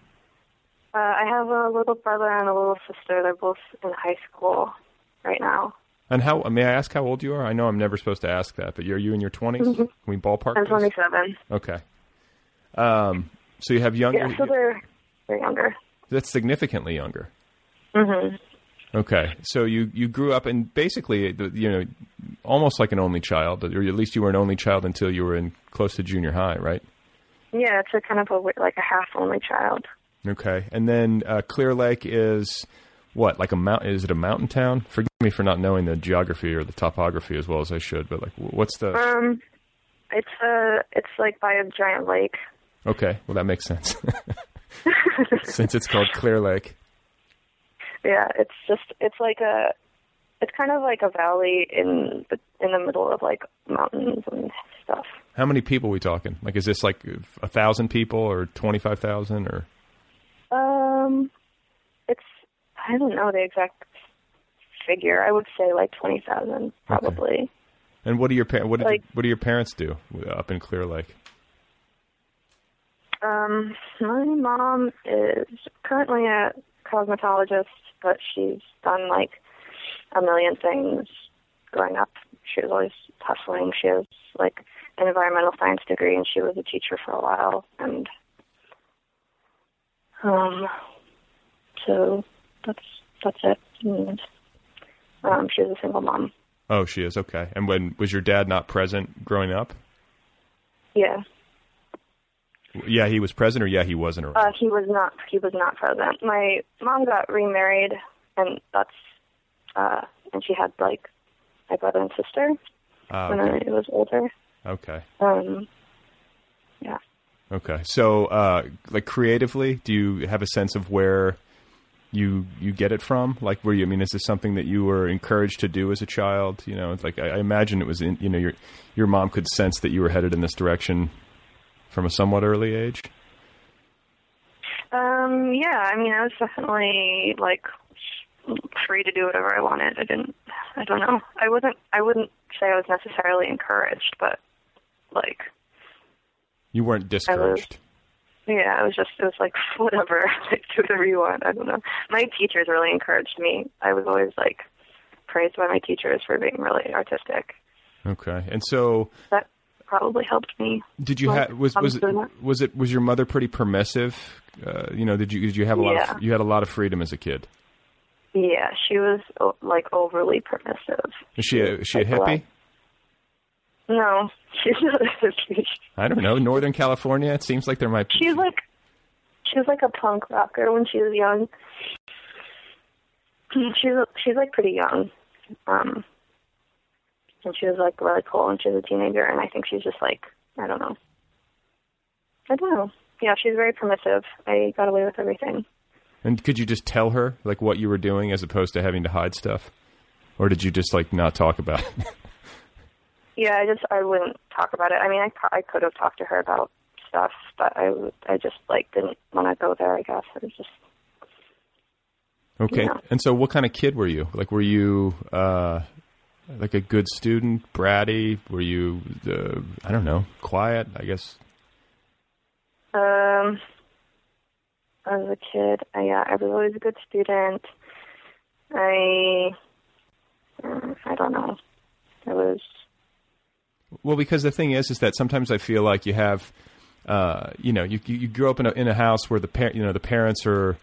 Uh, I have a little brother and a little sister. They're both in high school right now. And how? May I ask how old you are? I know I'm never supposed to ask that, but you're you in your 20s? Can we ballpark? I'm this? 27. Okay. Um, so you have younger. Yeah, so they're they're younger. That's significantly younger. Mhm. Okay, so you you grew up and basically you know almost like an only child, or at least you were an only child until you were in close to junior high, right? Yeah, it's a kind of a like a half only child. Okay, and then uh, Clear Lake is what like a mountain? Is it a mountain town? Forgive me for not knowing the geography or the topography as well as I should, but like what's the? Um, it's a it's like by a giant lake. Okay, well that makes sense (laughs) (laughs) since it's called Clear Lake. Yeah, it's just it's like a it's kind of like a valley in the in the middle of like mountains and stuff. How many people we talking? Like, is this like a thousand people or twenty five thousand or? Um, it's I don't know the exact figure. I would say like twenty thousand probably. And what do your what did Like- what do your parents do up in Clear Lake? Um, my mom is currently a cosmetologist, but she's done like a million things growing up. She was always hustling. She has like an environmental science degree, and she was a teacher for a while. And um, so that's that's it. And um, she was a single mom. Oh, she is okay. And when was your dad not present growing up? Yeah. Yeah, he was present, or yeah, he wasn't around. Uh, he was not. He was not present. My mom got remarried, and that's uh, and she had like my brother and sister Ah, when okay. I was older. okay, Um, yeah. okay. So, uh, like creatively, do you have a sense of where you you get it from? Like, were you? I mean, is this something that you were encouraged to do as a child? You know, it's like I, I imagine it was. In, you know, your your mom could sense that you were headed in this direction from a somewhat early age. Um, yeah. I mean, I was definitely like free to do whatever I wanted. I didn't. I don't know. I wasn't. I wouldn't say I was necessarily encouraged, but like, You weren't discouraged. yeah, I was just. It was like (laughs) whatever. like, do whatever you want. I don't know. My teachers really encouraged me. I was always like praised by my teachers for being really artistic. Okay, and so That probably helped me. Did you Like, have was was it, was it was your mother pretty permissive? Uh, you know, did you did you have a lot Yeah. of you had a lot of freedom as a kid? Yeah, she was like overly permissive. Is she a, is she a Like, hippie? No, (laughs) she's not a hippie. I don't know. Northern California. It seems like there might. be... She's like she was like a punk rocker when she was young. She's she's like pretty young, um, and she was like really cool and she was a teenager. And I think she's just like I don't know. I don't know. Yeah, she's very permissive. I got away with everything. And could you just tell her like what you were doing as opposed to having to hide stuff, or did you just like not talk about it? (laughs) Yeah, I just I wouldn't talk about it. I mean, I I could have talked to her about stuff, but I I just like didn't want to go there. I guess it was just Okay. Yeah. And so, what kind of kid were you? Like, were you uh, like a good student, bratty? Were you, uh, I don't know, quiet? I guess. um. As a kid, I, yeah, I was always a good student. I mm, I don't know. I was Well, because the thing is, is that sometimes I feel like you have, uh, you know, you you you grow up in a in a house where the par- you know the parents are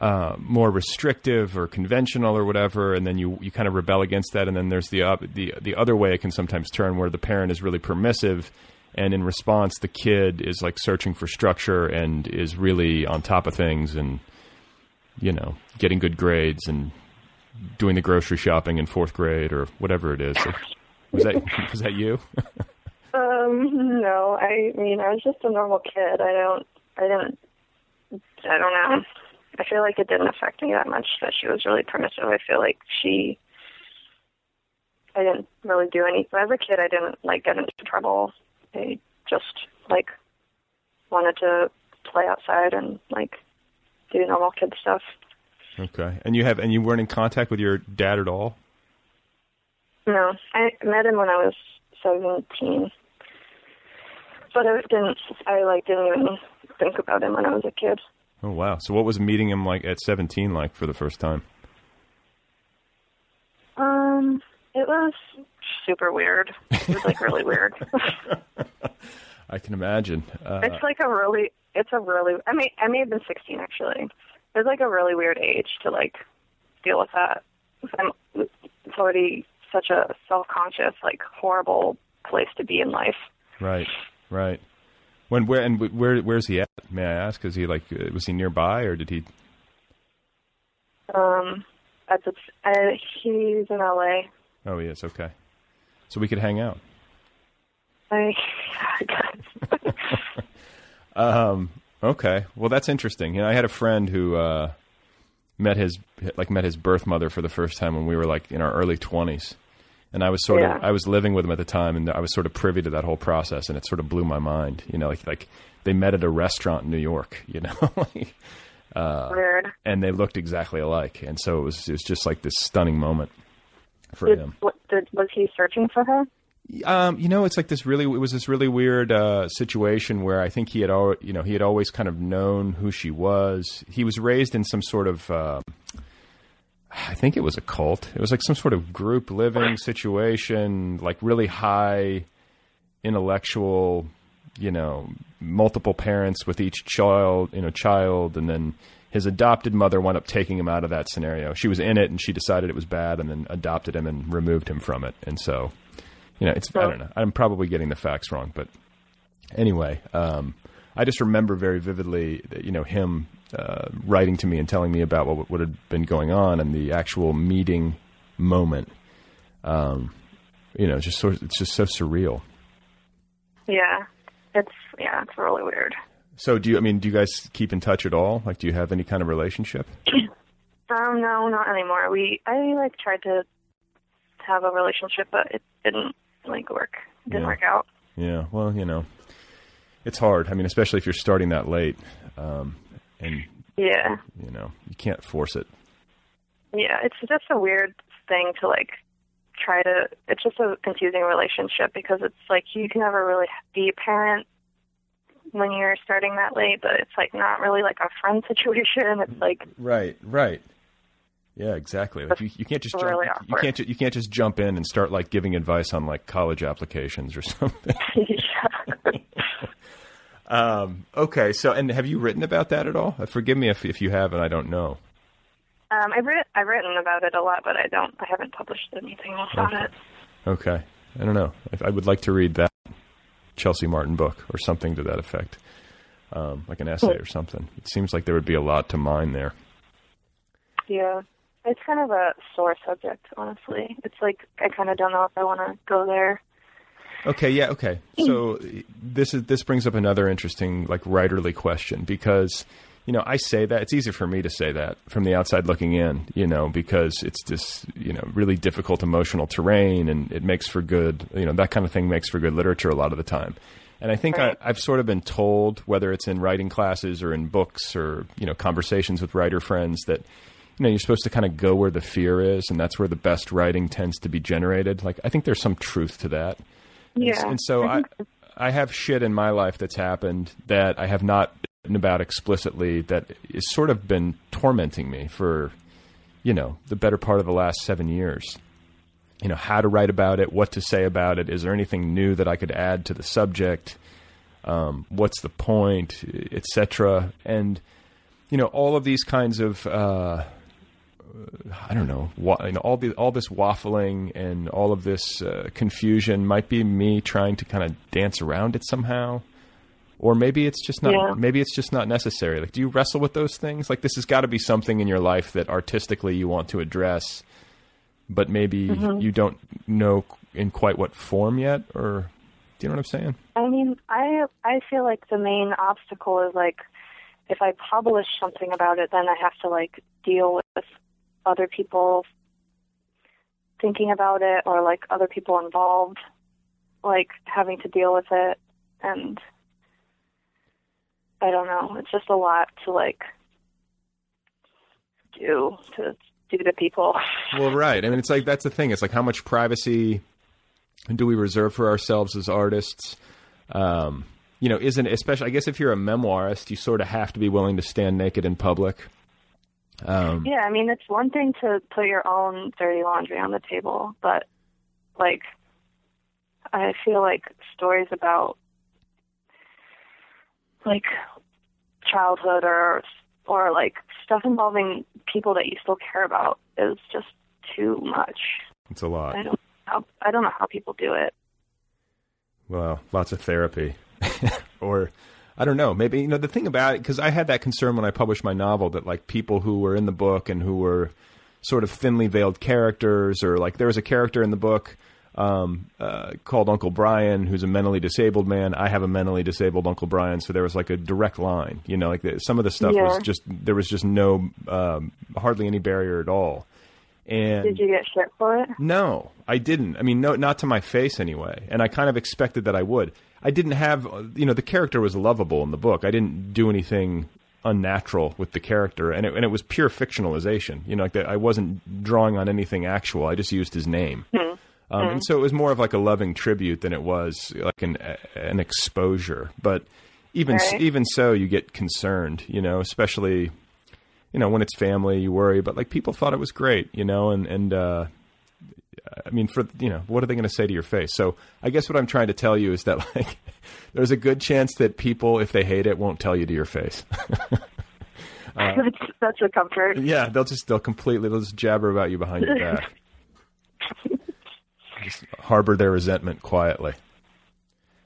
uh, more restrictive or conventional or whatever, and then you you kind of rebel against that, and then there's the op- the the other way it can sometimes turn where the parent is really permissive, and in response the kid is like searching for structure and is really on top of things and you know getting good grades and doing the grocery shopping in fourth grade or whatever it is. Was that (laughs) was that you? (laughs) um no. I mean, I was just a normal kid. I don't. I didn't. I don't know. I feel like it didn't affect me that much that she was really permissive. I feel like she. I didn't really do anything. As a kid, I didn't like get into trouble. I just like wanted to play outside and like do normal kid stuff. Okay. And you have and you weren't in contact with your dad at all? No, I met him when I was seventeen, but I didn't. I like didn't even think about him when I was a kid. Oh wow. So what was meeting him like at 17 like for the first time? Um, it was super weird. It was like really weird. (laughs) I can imagine. Uh, it's like a really, it's a really. I mean, I may have been sixteen actually. It's like a really weird age to like deal with that. I'm, it's already such a self-conscious, like horrible place to be in life. right. Right. When where and where where's he at? May I ask? Is he like uh, was he nearby or did he Um, that's it's, uh, he's in LA. Oh, he is. Okay. So we could hang out. I, (laughs) I. (laughs) Um, okay. Well, that's interesting. You know, I had a friend who uh, met his like met his birth mother for the first time when we were like in our early twenties, and I was sort Yeah. of I was living with him at the time, and I was sort of privy to that whole process, and it sort of blew my mind. You know, like like they met at a restaurant in New York. (laughs) You know. like, uh, Weird. and they looked exactly alike, and so it was it was just like this stunning moment for Did, him. what, did, was he searching for her? Um, you know, it's like this really. It was this really weird uh, situation where I think he had, al- you know, he had always kind of known who she was. He was raised in some sort of, uh, I think it was a cult. It was like some sort of group living situation, like really high intellectual, you know, multiple parents with each child, you know, child, and then his adopted mother wound up taking him out of that scenario. She was in it, and she decided it was bad, and then adopted him and removed him from it. And so, you know, it's I don't know. I'm probably getting the facts wrong, but anyway, um, I just remember very vividly, that, you know, him uh, writing to me and telling me about what what had been going on and the actual meeting moment. Um, you know, just sort of, it's just so surreal. Yeah, it's yeah, it's really weird. So, do you? I mean, do you guys keep in touch at all? Like, do you have any kind of relationship? (clears throat) Um, no, not anymore. We I like tried to have a relationship, but it didn't like work. It didn't Yeah. work out. Yeah. Well, you know, it's hard. I mean, especially if you're starting that late, um, and Yeah, you know, you can't force it. yeah. It's just a weird thing to like try to. It's just a confusing relationship because it's like you can never really be a parent when you're starting that late, but it's like not really like a friend (laughs) situation. It's like Right. Right. Yeah, exactly. Like you, you can't just It's jump, you can't you can't just jump in and start like giving advice on like college applications or (laughs) something. (laughs) um, okay, so and have you written about that at all? Uh, Forgive me if if you have and I don't know. Um, I've written I've written about it a lot, but I don't. I haven't published anything else on it. Okay, I don't know. I, I would like to read that Chelsea Martin book or something to that effect, um, like an essay or something. It seems like there would be a lot to mine there. Yeah, it's kind of a sore subject, honestly. It's like I kind of don't know if I want to go there. Okay, yeah, okay. So this is this brings up another interesting like writerly question because you know I say that it's easy for me to say that from the outside looking in, you know, because it's this you know really difficult emotional terrain and it makes for good you know that kind of thing makes for good literature a lot of the time. And I think Right. I, I've sort of been told, whether it's in writing classes or in books or you know conversations with writer friends, that you know you're supposed to kind of go where the fear is, and that's where the best writing tends to be generated. Like I think there's some truth to that. And, Yeah, and so I, I have shit in my life that's happened that I have not written about explicitly that has sort of been tormenting me for, you know, the better part of the last seven years. You know, how to write about it, what to say about it. Is there anything new that I could add to the subject? Um, what's the point, etc. And you know, all of these kinds of uh, I don't know, wa- you know, all the all this waffling and all of this uh, confusion might be me trying to kind of dance around it somehow, or maybe it's just not. Yeah. Maybe it's just not necessary. Like, do you wrestle with those things? Like, this has got to be something in your life that artistically you want to address, but maybe Mm-hmm. you don't know in quite what form yet, or do you know what I'm saying? I mean, I I feel like the main obstacle is like if I publish something about it, then I have to like deal with other people thinking about it or like other people involved like having to deal with it and I don't know. It's just a lot to like do to do to people. (laughs) Well, right. I mean, it's like that's the thing. It's like how much privacy do we reserve for ourselves as artists? Um, you know, isn't especially? I guess if you're a memoirist, you sort of have to be willing to stand naked in public. Um, Yeah, I mean, it's one thing to put your own dirty laundry on the table, but like, I feel like stories about like childhood or or like stuff involving people that you still care about is just too much. it's a lot. I don't how, I don't know how people do it. Well, lots of therapy, (laughs) or I don't know. Maybe you know the thing about it because I had that concern when I published my novel that like people who were in the book and who were sort of thinly veiled characters, or like there was a character in the book um, uh, called Uncle Brian who's a mentally disabled man. I have a mentally disabled Uncle Brian, so there was like a direct line. You know, like the, some of the stuff was just there was just no um, hardly any barrier at all. And Did you get shit for it? no, I didn't. I mean, no, not to my face anyway. And I kind of expected that I would. I didn't have, you know, the character was lovable in the book. I didn't do anything unnatural with the character, and it, and it was pure fictionalization. You know, like that. I wasn't drawing on anything actual. I just used his name. Um, And so it was more of like a loving tribute than it was like an an exposure. But even Right. even so, you get concerned. You know, especially you know when it's family, you worry. But like people thought it was great. You know, and and uh, I mean, for you know, what are they going to say to your face? So I guess what I'm trying to tell you is that (laughs) like there's a good chance that people, if they hate it, won't tell you to your face. (laughs) Uh, (laughs) that's, that's a comfort. yeah, they'll just they'll completely they'll just jabber about you behind your back. just harbor their resentment quietly.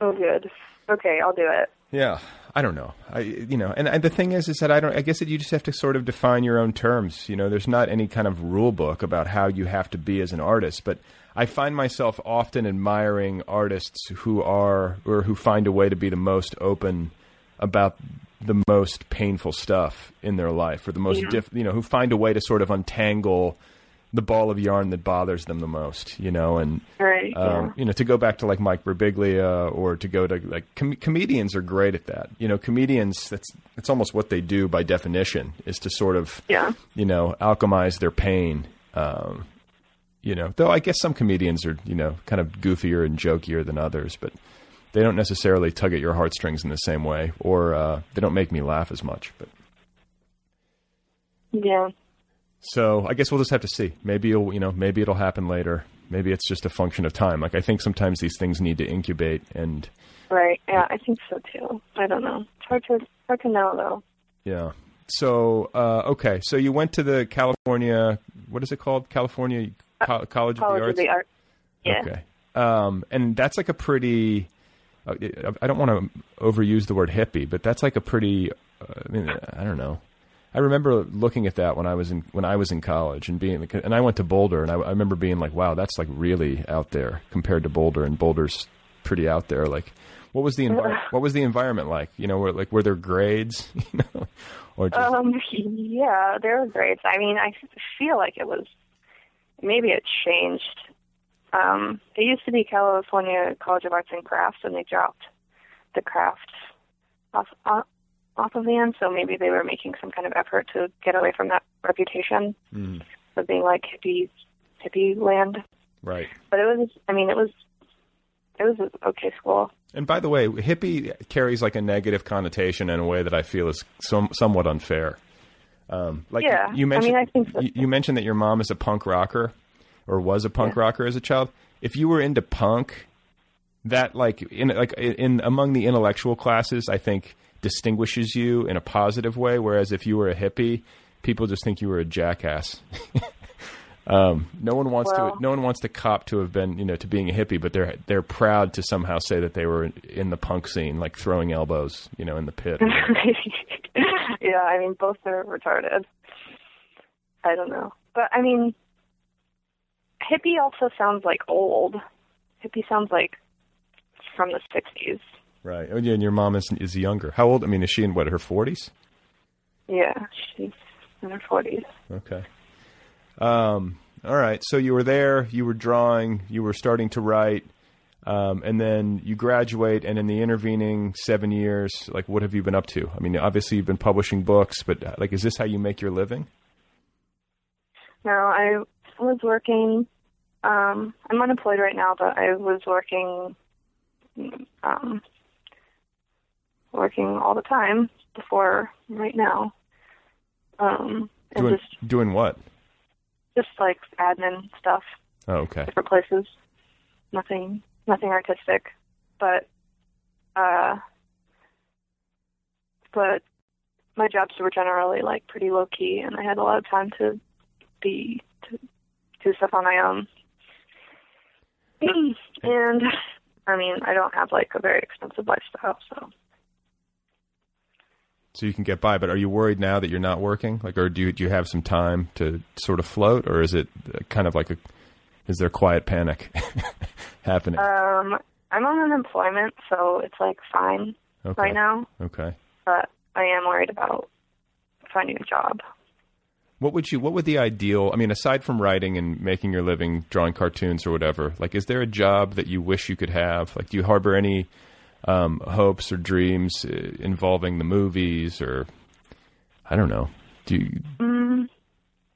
Oh, good. Okay, I'll do it. Yeah, I don't know. I you know, and, and the thing is, is that I don't. I guess that you just have to sort of define your own terms. You know, there's not any kind of rule book about how you have to be as an artist, but I find myself often admiring artists who are or who find a way to be the most open about the most painful stuff in their life, or the most diff, you know, who find a way to sort of untangle the ball of yarn that bothers them the most. You know, and Right. um, you know, to go back to like Mike Birbiglia or to go to like com- comedians are great at that. You know, comedians that's it's almost what they do by definition is to sort of Yeah. you know alchemize their pain. Um, you know, though I guess some comedians are you know kind of goofier and jokier than others, but they don't necessarily tug at your heartstrings in the same way, or uh, they don't make me laugh as much. But Yeah. So I guess we'll just have to see. Maybe you'll, you know, maybe it'll happen later. Maybe it's just a function of time. Like I think sometimes these things need to incubate and Right. Yeah, I think so too. I don't know. It's hard to hard to know though. yeah. So uh, okay, so you went to the California. What is it called? California Co- College, College of of the the Arts. Art. Yeah. Okay. Um, and that's like a pretty. Uh, I don't want to overuse the word hippie, but that's like a pretty. Uh, I mean, I don't know. I remember looking at that when I was in when I was in college and being and I went to Boulder and I, I remember being like, wow, that's like really out there compared to Boulder and Boulder's pretty out there. Like, what was the envi- what was the environment like? You know, were, like were there grades? (laughs) You know, or just Um, yeah, there were grades. I mean, I feel like it was maybe it changed. Um, it used to be California College of Arts and Crafts, and they dropped the crafts off off, of the end. So maybe they were making some kind of effort to get away from that reputation Mm, of being like hippie hippie land. right. But it was, I mean, it was it was an okay school. And by the way, hippie carries like a negative connotation in a way that I feel is some, somewhat unfair. Um, like Yeah, you I mentioned, mean, I think so. you, you mentioned that your mom is a punk rocker, or was a punk Yeah. rocker as a child. If you were into punk, that like in like in among the intellectual classes, I think distinguishes you in a positive way. Whereas if you were a hippie, people just think you were a jackass. (laughs) Um, no one wants Well- to. No one wants to cop to have been, you know, to being a hippie, but they're they're proud to somehow say that they were in the punk scene, like throwing elbows, you know, in the pit. (laughs) yeah, I mean, both are retarded. I don't know. But, I mean, hippie also sounds like old. Hippie sounds like from the 60s. Right. Oh, yeah, and your mom is is younger. How old? I mean, is she in what her forties? Yeah, she's in her 40s. Okay. Um. All right. So you were there. You were drawing. You were starting to write. Um, and then you graduate, and in the intervening seven years, like what have you been up to? I mean, obviously you've been publishing books, but uh, like, is this how you make your living? No, I was working. Um, I'm unemployed right now, but I was working, um, working all the time before right now. Um, and Doing just doing what? just like admin stuff, Oh, okay. different places. Nothing, nothing artistic, but uh, but my jobs were generally like pretty low key, and I had a lot of time to be to do stuff on my own. (clears throat) and I mean, I don't have like a very expensive lifestyle, so So you can get by, but are you worried now that you're not working? Like, or do you, do you have some time to sort of float, or is it kind of like a, is there quiet panic (laughs) happening? um, I'm on unemployment, so it's like fine okay. right now, Okay. but I am worried about finding a job. What would you? What would the ideal? I mean, aside from writing and making your living, drawing cartoons or whatever, like, is there a job that you wish you could have? Like, do you harbor any um, hopes or dreams uh, involving the movies, or I don't know? Do you? Mm,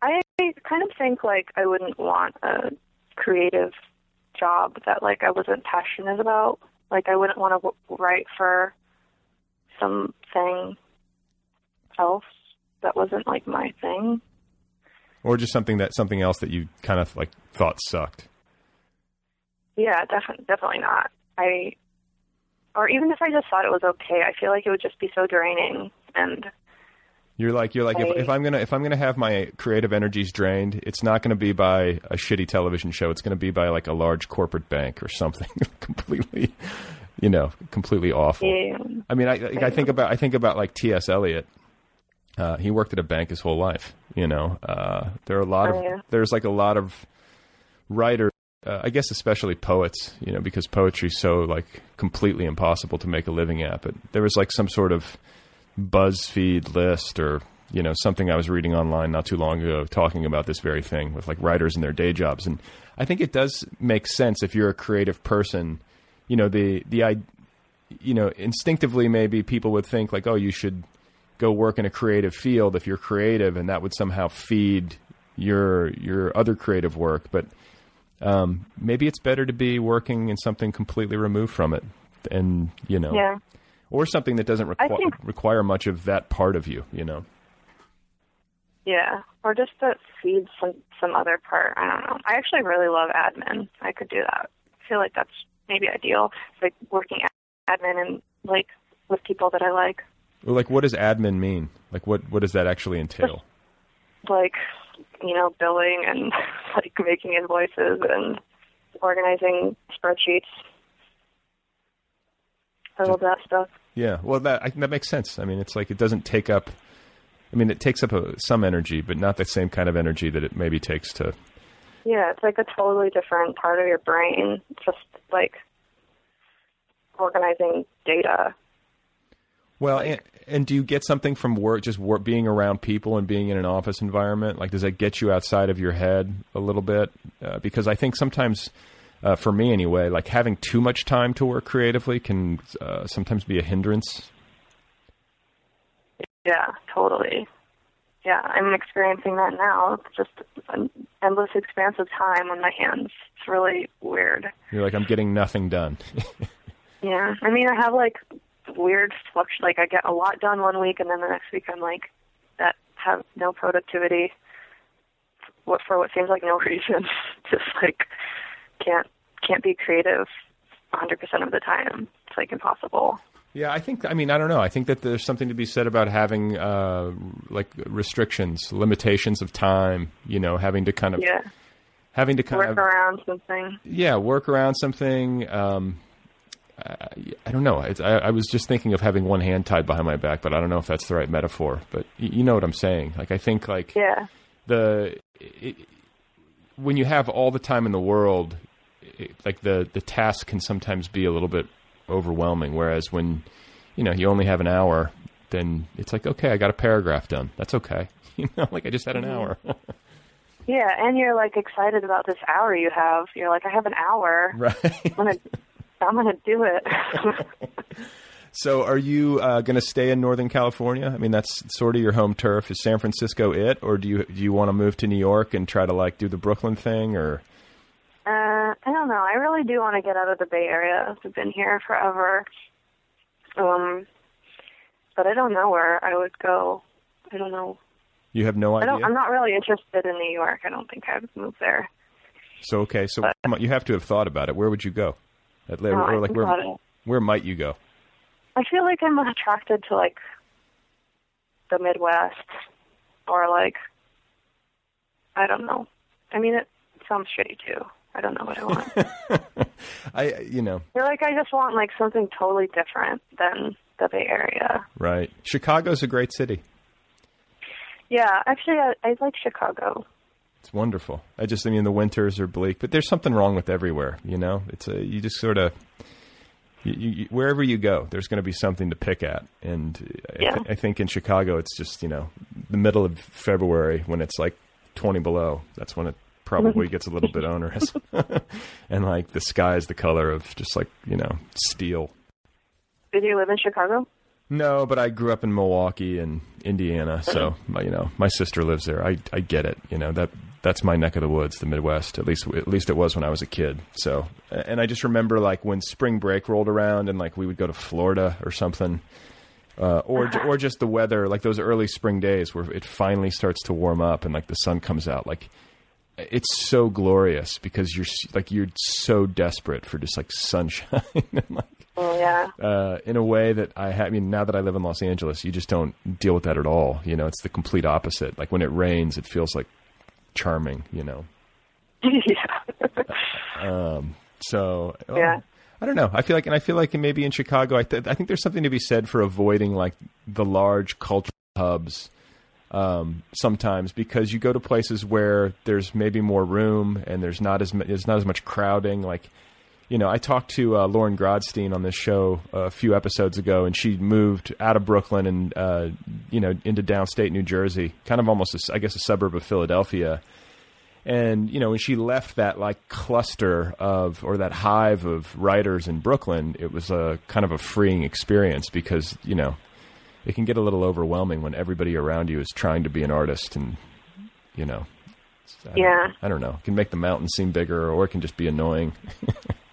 I kind of think like I wouldn't want a creative job that like I wasn't passionate about. Like I wouldn't want to w- write for something else that wasn't like my thing. Or just something that something else that you kind of like thought sucked. Yeah, definitely, definitely not. I, or even if I just thought it was okay, I feel like it would just be so draining. And You're like you're like if, I- if I'm gonna if I'm gonna have my creative energies drained, it's not gonna be by a shitty television show. It's gonna be by like a large corporate bank or something (laughs) completely, you know, completely awful. yeah, I mean, I I think about I think about like T.S. Eliot. Uh, he worked at a bank his whole life. You know, uh, there are a lot Oh, of yeah. there's like a lot of writers. Uh, I guess especially poets. You know, because poetry's so like completely impossible to make a living at. But there was like some sort of BuzzFeed list or you know something I was reading online not too long ago talking about this very thing with like writers and their day jobs. And I think it does make sense if you're a creative person. You know, the the I you know, instinctively maybe people would think like, oh, you should go work in a creative field if you're creative, and that would somehow feed your your other creative work. But um, maybe it's better to be working in something completely removed from it, and you know, yeah. or something that doesn't I requi- think- require much of that part of you. You know, Yeah, or just that feeds some some other part. I don't know. I actually really love admin. I could do that. I feel like that's maybe ideal. It's like working admin and like with people that I like. Like what does admin mean? Like what what does that actually entail? Like, you know, billing and (laughs) like making invoices and organizing spreadsheets. All of that stuff. Yeah, well, that I, that makes sense. I mean, it's like it doesn't take up. I mean, it takes up a, some energy, but not the same kind of energy that it maybe takes to. Yeah, it's like a totally different part of your brain. Just like organizing data. Well, and, and do you get something from work, just work, being around people and being in an office environment? Like, does that get you outside of your head a little bit? Uh, because I think sometimes, uh, for me anyway, like having too much time to work creatively can uh, sometimes be a hindrance. Yeah, totally. Yeah, I'm experiencing that now. It's just an endless expanse of time on my hands. It's really weird. You're like, I'm getting nothing done. (laughs) Yeah, I mean, I have like weird Like I get a lot done one week, and then the next week I'm like that have no productivity. What for what seems like no (laughs) reason. just like can't can't be creative 100% of the time. It's like impossible. Yeah, I think. I mean, I don't know. I think that there's something to be said about having uh, like restrictions, limitations of time. You know, having to kind of Yeah, having to kind work of work around something. yeah work around something. Um, I, I don't know. It's, I, I was just thinking of having one hand tied behind my back, but I don't know if that's the right metaphor. But you know what I'm saying. Like I think like Yeah, the it, when you have all the time in the world, it, like the the task can sometimes be a little bit overwhelming. Whereas when you know you only have an hour, then it's like okay, I got a paragraph done. That's okay. (laughs) You know, like I just had an mm-hmm. hour. yeah, and you're like excited about this hour you have. You're like, I have an hour. (laughs) right. I'm gonna I'm gonna do it. (laughs) So, are you uh, going to stay in Northern California? I mean, that's sort of your home turf. Is San Francisco it, or do you do you want to move to New York and try to like do the Brooklyn thing, or? uh, I don't know. I really do want to get out of the Bay Area. I've been here forever. Um, but I don't know where I would go. I don't know. You have no I idea. don't. I'm not really interested in New York. I don't think I would move there. So okay, so But- come on, you have to have thought about it. Where would you go? At, No, or like where where might you go? I feel like I'm attracted to like the Midwest or like I don't know. I mean, it sounds shitty too. I don't know what I want. (laughs) I you know feel like I just want like something totally different than the Bay Area. right. Chicago's a great city. Yeah, actually, I, I like Chicago. It's wonderful. I just I mean the winters are bleak, but there's something wrong with everywhere. You know, it's a you just sort of. You, you, wherever you go, there's going to be something to pick at, and I, th- I think in Chicago, it's just you know the middle of February when it's like 20 below. That's when it probably (laughs) gets a little bit onerous, (laughs) and like the sky is the color of just like you know steel. Did you live in Chicago? No, but I grew up in Milwaukee and Indiana, so uh-huh. my, you know my sister lives there. I I get it. You know that that's my neck of the woods, the Midwest. At least at least it was when I was a kid. So and I just remember like when spring break rolled around and like we would go to Florida or something. Uh, or or just the weather, like those early spring days where it finally starts to warm up and like the sun comes out, like it's so glorious because you're like you're so desperate for just like sunshine (laughs) and like Oh yeah. uh, in a way that I ha- I mean, now that I live in Los Angeles, you just don't deal with that at all. You know, it's the complete opposite. Like when it rains, it feels like charming. You know, (laughs) yeah. um, so well, Yeah. I don't know. I feel like, and I feel like maybe in Chicago, I, th- I think there's something to be said for avoiding like the large cultural hubs um, sometimes because you go to places where there's maybe more room and there's not as mu- there's not as much crowding. Like, you know, I talked to uh, Lauren Grodstein on this show a few episodes ago, and she moved out of Brooklyn and uh, you know into downstate New Jersey, kind of almost, a I guess, a suburb of Philadelphia and you know when she left that like cluster of or that hive of writers in Brooklyn, it was a kind of a freeing experience because you know it can get a little overwhelming when everybody around you is trying to be an artist and you know I don't- Yeah. I don't know it can make the mountain seem bigger or it can just be annoying. (laughs)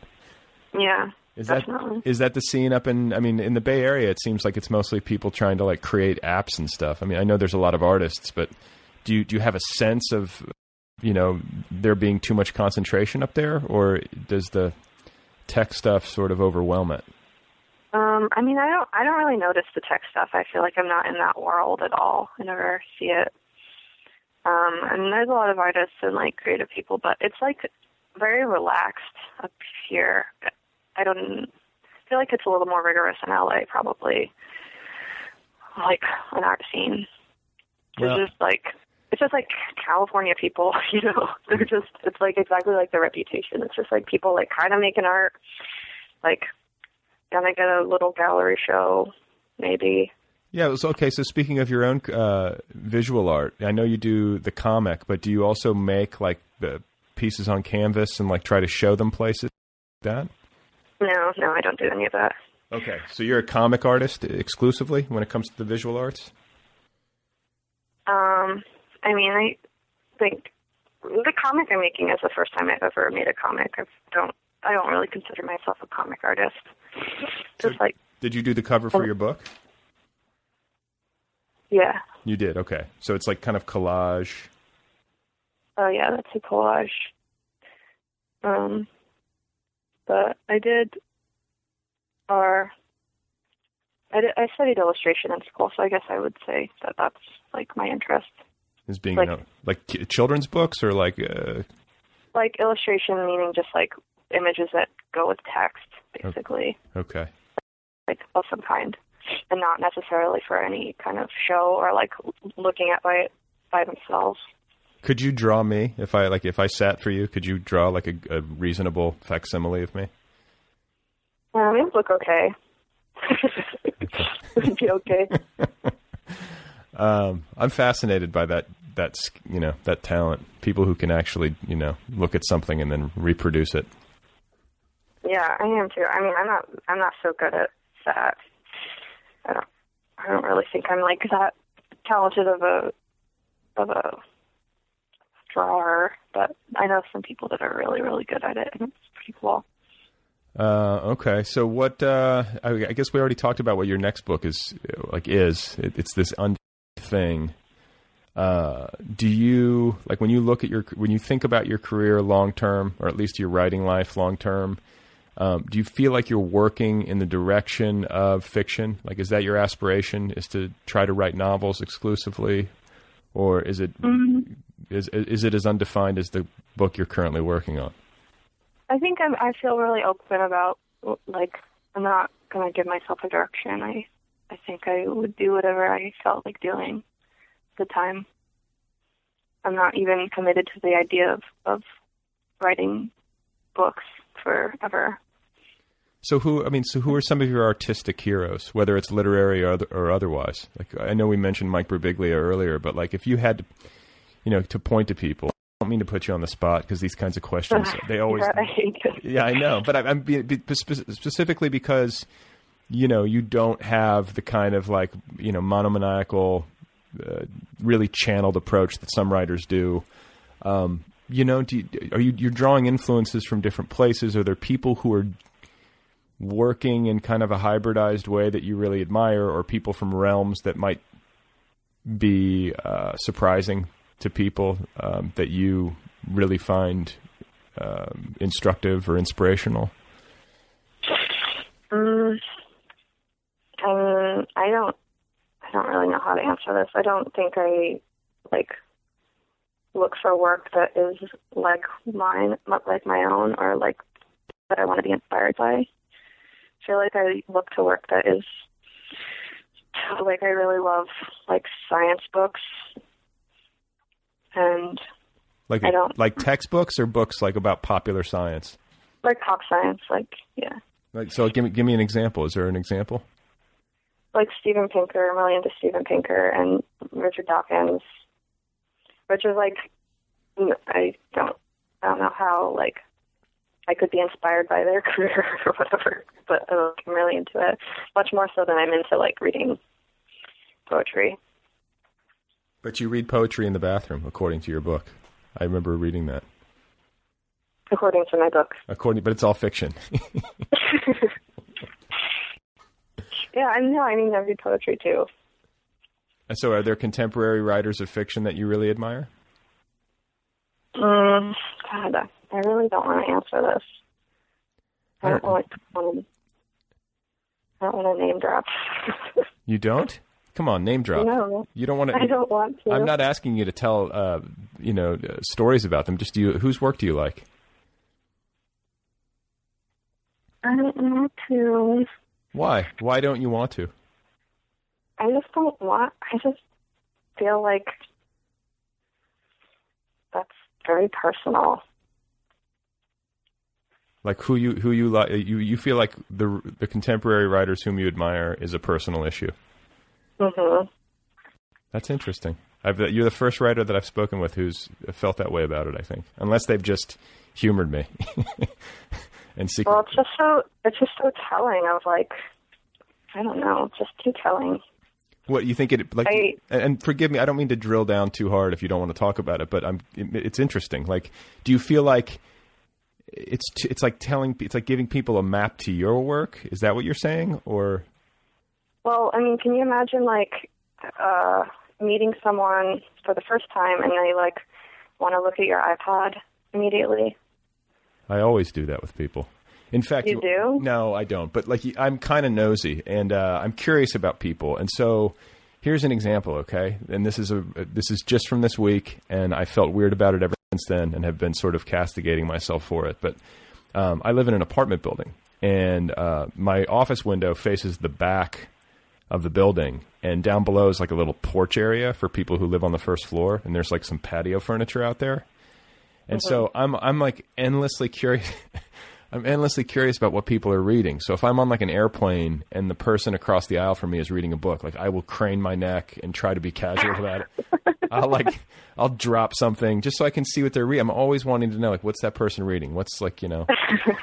Yeah. Is that Definitely. is that the scene up in? I mean, in the Bay Area, it seems like it's mostly people trying to like create apps and stuff. I mean, I know there's a lot of artists, but do you do you have a sense of you know there being too much concentration up there, or does the tech stuff sort of overwhelm it? Um, I mean, I don't, I don't really notice the tech stuff. I feel like I'm not in that world at all. I never see it. Um, and there's a lot of artists and like creative people, but it's like very relaxed up here. I don't feel like it's a little more rigorous in LA, probably. Like an art scene. It's Well- just like it's just like California people, (laughs) you know. They're just it's like exactly like the reputation. It's just like people like kind of making art, like gonna get a little gallery show, maybe. Yeah, it was okay. So speaking of your own uh, visual art, I know you do the comic, but do you also make like the pieces on canvas and like try to show them places like that? No, no, I don't do any of that. Okay, so you're a comic artist exclusively when it comes to the visual arts. Um, I mean, I think the comic I'm making is the first time I've ever made a comic. I don't, I don't really consider myself a comic artist. Just like, Did you do the cover for your book? yeah, You did. Okay, so it's like kind of collage. oh yeah, that's a collage. Um, but I did, or I did, I studied illustration in school, so I guess I would say that that's like my interest. Is being Like- you know, like children's books or like uh, Like illustration meaning just like images that go with text, basically. okay. like of some kind, and not necessarily for any kind of show or like looking at by by themselves. Could you draw me if I like if I sat for you? Could you draw like a, a reasonable facsimile of me? Um, it would look okay. (laughs) it would be okay. (laughs) Um, I'm fascinated by that. That's you know that talent. People who can actually you know look at something and then reproduce it. Yeah, I am too. I mean, I'm not. I'm not so good at that. I don't. I don't really think I'm like that talented of a of a drawer, but I know some people that are really, really good at it, and it's pretty cool. Uh, okay, so what? Uh, I, I guess we already talked about what your next book is like. Is it, it's this un thing? Uh, do you like when you look at your when you think about your career long term, or at least your writing life long term? Um, do you feel like you're working in the direction of fiction? Like, is that your aspiration? Is to try to write novels exclusively, or is it Mm-hmm. Is is it as undefined as the book you're currently working on? I think I'm. I feel really open about like I'm not gonna give myself a direction. I I think I would do whatever I felt like doing at the time. I'm not even committed to the idea of of writing books forever. So who? I mean, so who are some of your artistic heroes, whether it's literary or, other, or otherwise? Like I know we mentioned Mike Birbiglia earlier, but like if you had, to, you know, to point to people. I don't mean to put you on the spot because these kinds of questions (laughs) they always. Yeah, I hate it. Yeah, I know, but I, I'm be, be, spe- specifically because you know you don't have the kind of like you know monomaniacal, uh, really channeled approach that some writers do. Um, you know, do you, are you you're drawing influences from different places? Are there people who are working in kind of a hybridized way that you really admire, or people from realms that might be uh, surprising to people um, that you really find um, instructive or inspirational? Um, I don't. I don't really know how to answer this. I don't think I like look for work that is like mine, like my own, or like that I want to be inspired by. I feel like I look to work that is like I really love like science books, and Like I don't- like textbooks or books like about popular science. like pop science. Like yeah, Like so, give me give me an example. Is there an example? like Steven Pinker. I'm really into Steven Pinker and Richard Dawkins, which is like I don't I don't know how like I could be inspired by their (laughs) career or whatever, but I'm really into it much more so than I'm into like reading poetry. But you read poetry in the bathroom, according to your book. I remember reading that. According to my book. According, but it's all fiction. (laughs) (laughs) Yeah, I know. I mean, I read poetry too. And so, are there contemporary writers of fiction that you really admire? Mm, God, I really don't want to answer this. I I don't don't- want to. I don't want to name drop. (laughs) You don't? Come on, name drop. No. You don't want to. I don't want to. I'm not asking you to tell, uh, you know, uh, stories about them. Just do you, whose work do you like? I don't want to. Why? Why don't you want to? I just don't want. I just feel like that's very personal. Like who you who you like? You you feel like the the contemporary writers whom you admire is a personal issue. Hmm That's interesting. I've, you're the first writer that I've spoken with who's felt that way about it. I think, unless they've just humored me (laughs) and secret. Well, it's just so. It's just so telling of like. I don't know. It's just too telling. What you think it like? I- and, and forgive me, I don't mean to drill down too hard if you don't want to talk about it, but I'm. It, it's interesting. Like, do you feel like it's it's like telling it's like giving people a map to your work? Is that what you're saying, or Well, I mean, can you imagine like uh meeting someone for the first time and they like want to look at your iPod immediately? I always do that with people. In fact, You do? No, I don't. But like, I'm kind of nosy, and uh, I'm curious about people. And so, here's an example, okay? And this is a this is just from this week, and I felt weird about it ever since then, and have been sort of castigating myself for it. But um, I live in an apartment building, and uh, my office window faces the back of the building, and down below is like a little porch area for people who live on the first floor, and there's like some patio furniture out there. And so uh-huh. I'm I'm like endlessly curious. (laughs) I'm endlessly curious about what people are reading. So if I'm on like an airplane and the person across the aisle from me is reading a book, like I will crane my neck and try to be casual about it. (laughs) I'll like I'll drop something just so I can see what they're reading. I'm always wanting to know like what's that person reading? What's like you know?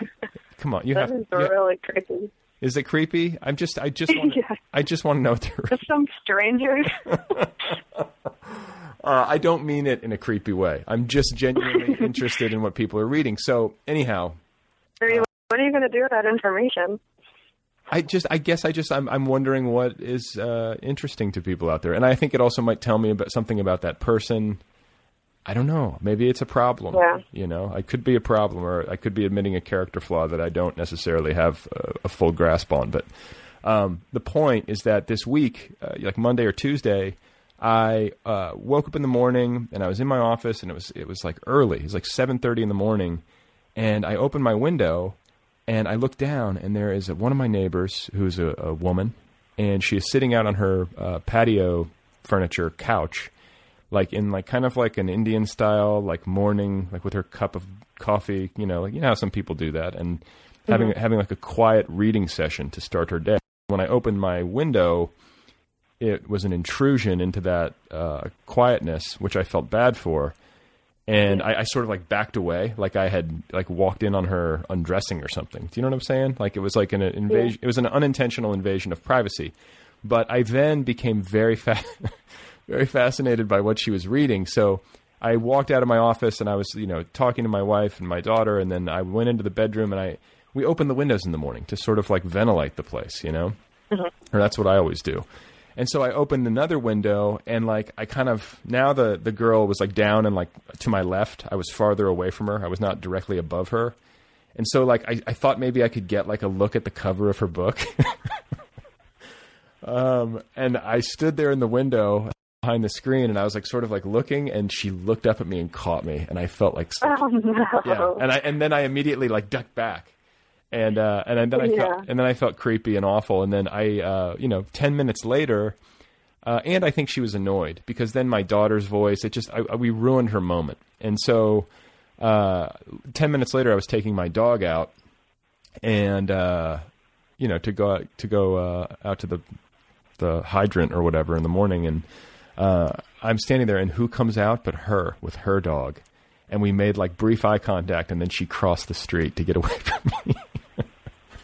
(laughs) Come on, you That have. is you- really creepy. Is it creepy? I'm just I just (laughs) want Yeah. I just want to know what they're. Just some strangers. (laughs) Uh, I don't mean it in a creepy way. I'm just genuinely (laughs) interested in what people are reading. So anyhow, Are you, what are you going to do with that information? I just, I guess, I just, I'm, I'm wondering what is uh, interesting to people out there, and I think it also might tell me about something about that person. I don't know. Maybe it's a problem. Yeah. You know, I could be a problem, or I could be admitting a character flaw that I don't necessarily have a, a full grasp on. But um, the point is that this week, uh, like Monday or Tuesday, I uh, woke up in the morning and I was in my office, and it was it was like early. It was like seven thirty in the morning, and I opened my window and I looked down, and there is a, one of my neighbors who's a, a woman, and she is sitting out on her uh, patio furniture couch, like in like kind of like an Indian style, like morning, like with her cup of coffee, you know, like you know how some people do that, and having having like a quiet reading session to start her day. When I opened my window, it was an intrusion into that uh, quietness, which I felt bad for and I, I sort of like backed away, like I had like walked in on her undressing or something. Do you know what I'm saying? Like it was like an invasion. It was an unintentional invasion of privacy. But I then became very (laughs) fa- very fascinated by what she was reading. So I walked out of my office and I was you know talking to my wife and my daughter, and then I went into the bedroom and I we opened the windows in the morning to sort of like ventilate the place, you know, or that's what I always do. And so I opened another window and like I kind of now the the girl was like down and like to my left. I was farther away from her. I was not directly above her. And so like I, I thought maybe I could get like a look at the cover of her book. (laughs) um and I stood there in the window behind the screen and I was like sort of like looking and she looked up at me and caught me and I felt like such Oh no. yeah. And I and then I immediately like ducked back. And uh, and then I Yeah. felt and then I felt creepy and awful. And then I uh, you know ten minutes later, uh, and I think she was annoyed because then my daughter's voice it just I, I- we ruined her moment. And so uh, ten minutes later, I was taking my dog out, and uh, you know to go to go uh, out to the the hydrant or whatever in the morning, and uh, I'm standing there, and who comes out but her with her dog, and we made like brief eye contact, and then she crossed the street to get (laughs) away from me.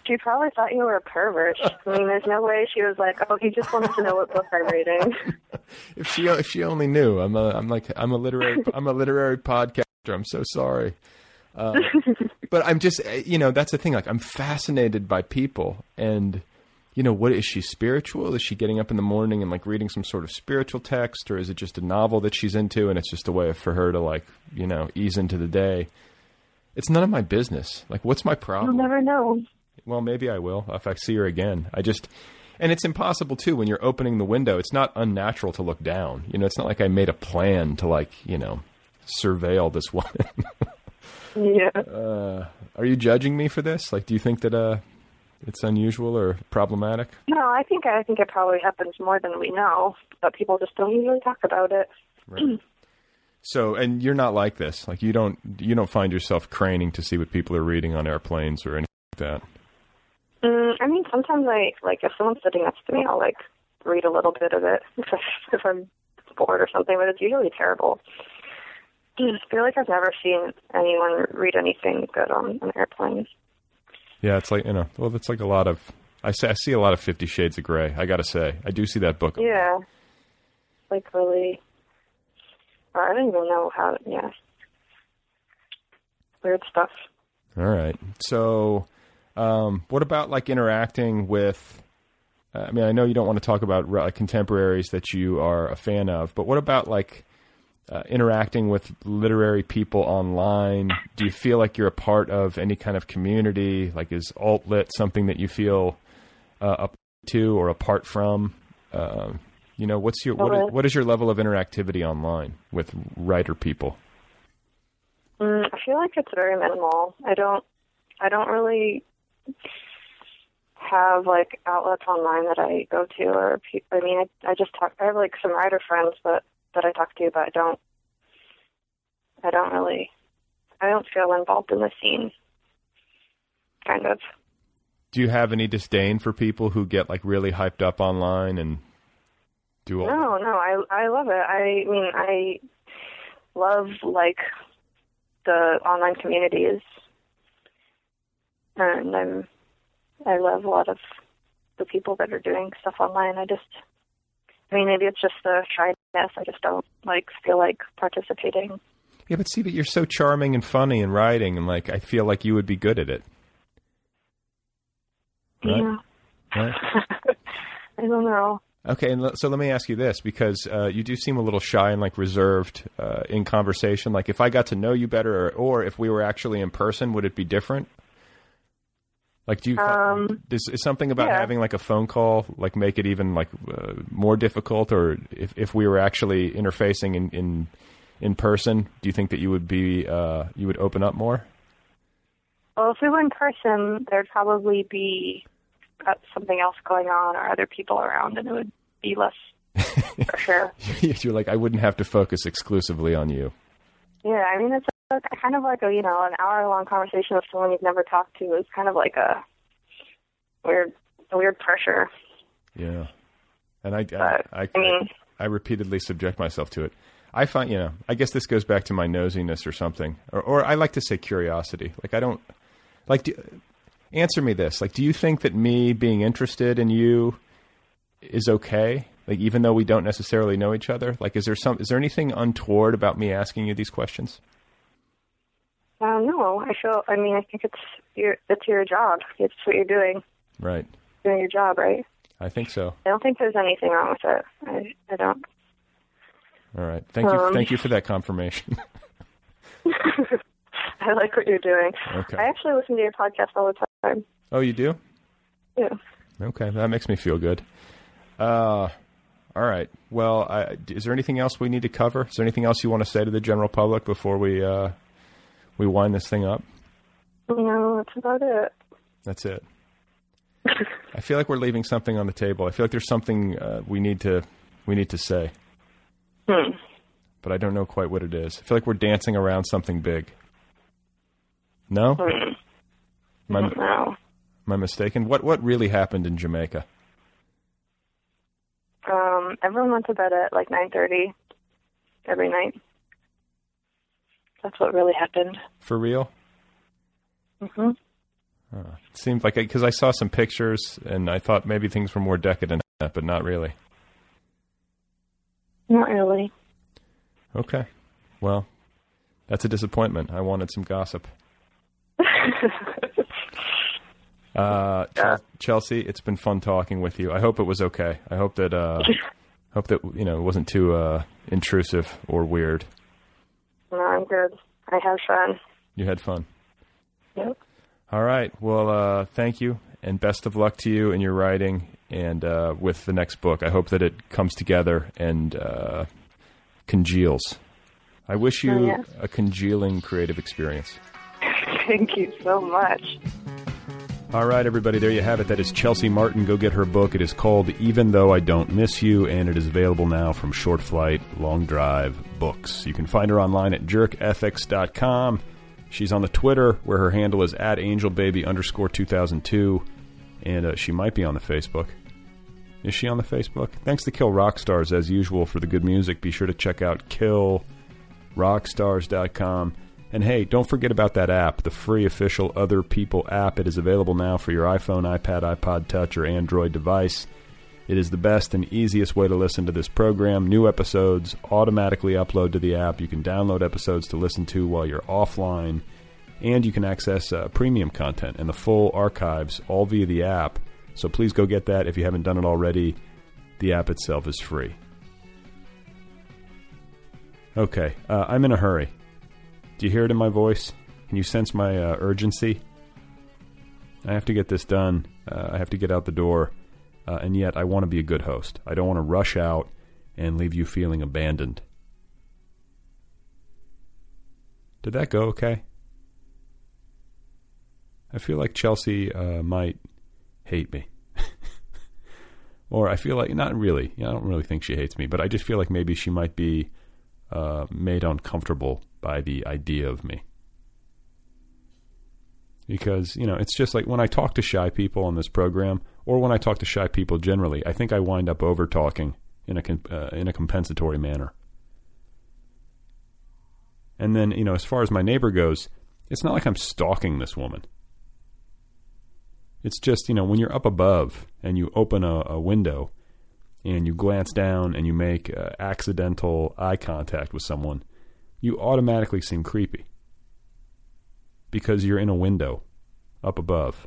She probably thought you were a pervert. I mean, there's no way she was like, "Oh, he just wanted to know what book I'm reading." (laughs) if she if she only knew, I'm a I'm like I'm a literary I'm a literary podcaster. I'm so sorry. Uh, (laughs) but I'm just uh, you know that's the thing. Like I'm fascinated by people, and you know what is she spiritual? Is she getting up in the morning and like reading some sort of spiritual text, or is it just a novel that she's into, and it's just a way for her to like you know ease into the day? It's none of my business. Like, what's my problem? You'll never know. Well, maybe I will if I see her again. I just, and it's impossible too when you're opening the window. It's not unnatural to look down. You know, it's not like I made a plan to like, you know, surveil this (laughs) woman. Yeah. Are you judging me for this? Like, do you think that uh, it's unusual or problematic? No, I think I think it probably happens more than we know, but people just don't usually talk about it. (clears throat) So, and you're not like this. Like, you don't you don't find yourself craning to see what people are reading on airplanes or anything like that. Mm, I mean, sometimes I like if someone's sitting next to me, I'll like read a little bit of it (laughs) if I'm bored or something, but it's usually terrible. (clears throat) I feel like I've never seen anyone read anything good on an airplane. Yeah, it's like you know. Well, it's like a lot of. I see, I see a lot of Fifty Shades of Grey. I got to say, I do see that book. Yeah. Like really. I don't even know how. Yeah. Weird stuff. All right. So, um, what about like interacting with? uh, I mean, I know you don't want to talk about uh, contemporaries that you are a fan of, but what about like uh, interacting with literary people online? Do you feel like you're a part of any kind of community? Like, is alt lit something that you feel uh, up to or apart from? Um, you know, what's your what is, what is your level of interactivity online with writer people? Mm, I feel like it's very minimal. I don't. I don't really have like outlets online that I go to, or I mean, I, I just talk. I have like some writer friends that that I talk to, but I don't. I don't really. I don't feel involved in the scene. Kind of. Do you have any disdain for people who get like really hyped up online and do all. No, no, I I love it. I mean, I love like the online communities, and I'm I love a lot of the people that are doing stuff online. I just, I mean, maybe it's just the shyness. I just don't like feel like participating. Yeah, but see, but you're so charming and funny and writing, and like I feel like you would be good at it. Right? Yeah, Right? (laughs) I don't know. Okay, and so let me ask you this because uh, you do seem a little shy and like reserved uh, in conversation. Like, if I got to know you better, or, or if we were actually in person, would it be different? Like, do you Um, is, is something about yeah. having like a phone call like make it even like uh, more difficult, or if if we were actually interfacing in in in person, do you think that you would be uh, you would open up more? Well, if we were in person, there'd probably be uh, something else going on or other people around, and it would be less (laughs) for sure. You're like, I wouldn't have to focus exclusively on you. Yeah, I mean, it's kind of like a you know an hour long conversation with someone you've never talked to is kind of like a weird weird pressure. Yeah, and I, I, But, I, I mean- I repeatedly subject myself to it. I find, you know, I guess this goes back to my nosiness or something, or, or I like to say curiosity. Like I don't like. Do, answer me this: like, do you think that me being interested in you is okay? Like, even though we don't necessarily know each other, like, is there some, is there anything untoward about me asking you these questions? Uh, no, I feel. I mean, I think it's your it's your job. It's what you're doing, Right. doing your job, right? I think so. I don't think there's anything wrong with it. I I don't. All right. Thank you. Um, Thank you for that confirmation. (laughs) (laughs) I like what you're doing. Okay. I actually listen to your podcast all the time. oh, you do? Yeah. Okay, that makes me feel good. Uh, all right. Well, I, is there anything else we need to cover? Is there anything else you want to say to the general public before we uh, we wind this thing up? No, that's about it. That's it. (laughs) I feel like we're leaving something on the table. I feel like there's something uh, we need to we need to say, Hmm. but I don't know quite what it is. I feel like we're dancing around something big. No, Hmm. am I, No. am I mistaken? What what really happened in Jamaica? Um, everyone went to bed at like 9:30 every night. That's what really happened. For real? Mm-hmm. Uh, it seemed like because I saw some pictures and I thought maybe things were more decadent, than that, but not really. Not really. Okay, well, that's a disappointment. I wanted some gossip. (laughs) Uh, Chel- Chelsea, it's been fun talking with you. I hope it was okay. I hope that uh, (laughs) hope that you know it wasn't too uh, intrusive or weird. No, I'm good. I have fun. You had fun. Yep. All right. Well, uh, thank you, and best of luck to you in your writing and uh, with the next book. I hope that it comes together and uh, congeals. I wish you Oh, yes. a congealing creative experience. (laughs) Thank you so much. All right, everybody, there you have it. That is Chelsea Martin. Go get her book. It is called Even Though I Don't Miss You, and it is available now from Short Flight Long Drive Books. You can find her online at jerkethics.com. She's on the Twitter, where her handle is at angelbaby underscore 2002, and uh, she might be on the Facebook. Is she on the Facebook? Thanks to Kill Rockstars, as usual, for the good music. Be sure to check out killrockstars.com. And hey, don't forget about that app, the free official Other People app. It is available now for your iPhone, iPad, iPod Touch, or Android device. It is the best and easiest way to listen to this program. New episodes automatically upload to the app. You can download episodes to listen to while you're offline, and you can access uh, premium content and the full archives all via the app. So please go get that if you haven't done it already. The app itself is free. Okay, uh, I'm in a hurry. Do you hear it in my voice? Can you sense my uh, urgency? I have to get this done. Uh, I have to get out the door. Uh, and yet, I want to be a good host. I don't want to rush out and leave you feeling abandoned. Did that go okay? I feel like Chelsea uh, might hate me. (laughs) or I feel like, not really. I don't really think she hates me, but I just feel like maybe she might be uh, made uncomfortable by the idea of me. Because, you know, it's just like when I talk to shy people on this program, or when I talk to shy people generally, I think I wind up over talking in a uh, in a compensatory manner. And then, you know, as far as my neighbor goes, it's not like I'm stalking this woman. It's just, you know, when you're up above and you open a, a window and you glance down and you make uh, accidental eye contact with someone, you automatically seem creepy because you're in a window up above.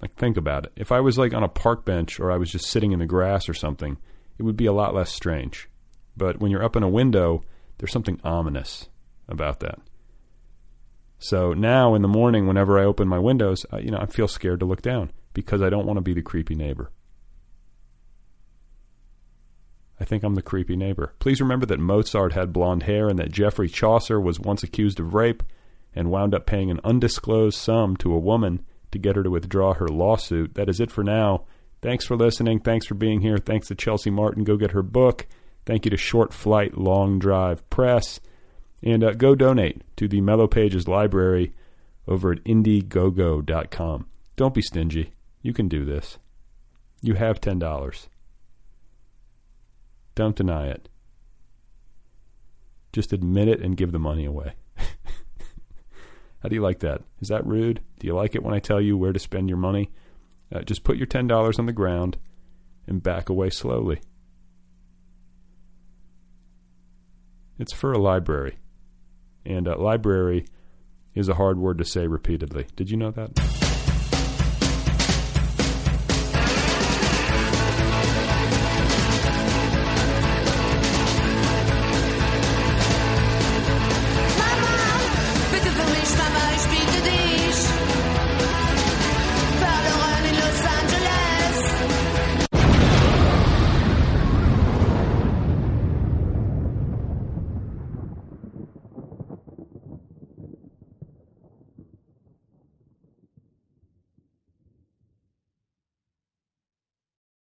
Like, think about it. If I was like on a park bench or I was just sitting in the grass or something, it would be a lot less strange. But when you're up in a window, there's something ominous about that. So now in the morning, whenever I open my windows, I, you know, I feel scared to look down because I don't want to be the creepy neighbor. I think I'm the creepy neighbor. Please remember that Mozart had blonde hair and that Geoffrey Chaucer was once accused of rape and wound up paying an undisclosed sum to a woman to get her to withdraw her lawsuit. That is it for now. Thanks for listening. Thanks for being here. Thanks to Chelsea Martin. Go get her book. Thank you to Short Flight Long Drive Press. And uh, go donate to the Mellow Pages Library over at Indiegogo.com. Don't be stingy. You can do this. You have $10. Don't deny it. Just admit it and give the money away. (laughs) How do you like that? Is that rude? Do you like it when I tell you where to spend your money? Uh, just put your $10 on the ground and back away slowly. It's for a library. And uh, library is a hard word to say repeatedly. Did you know that?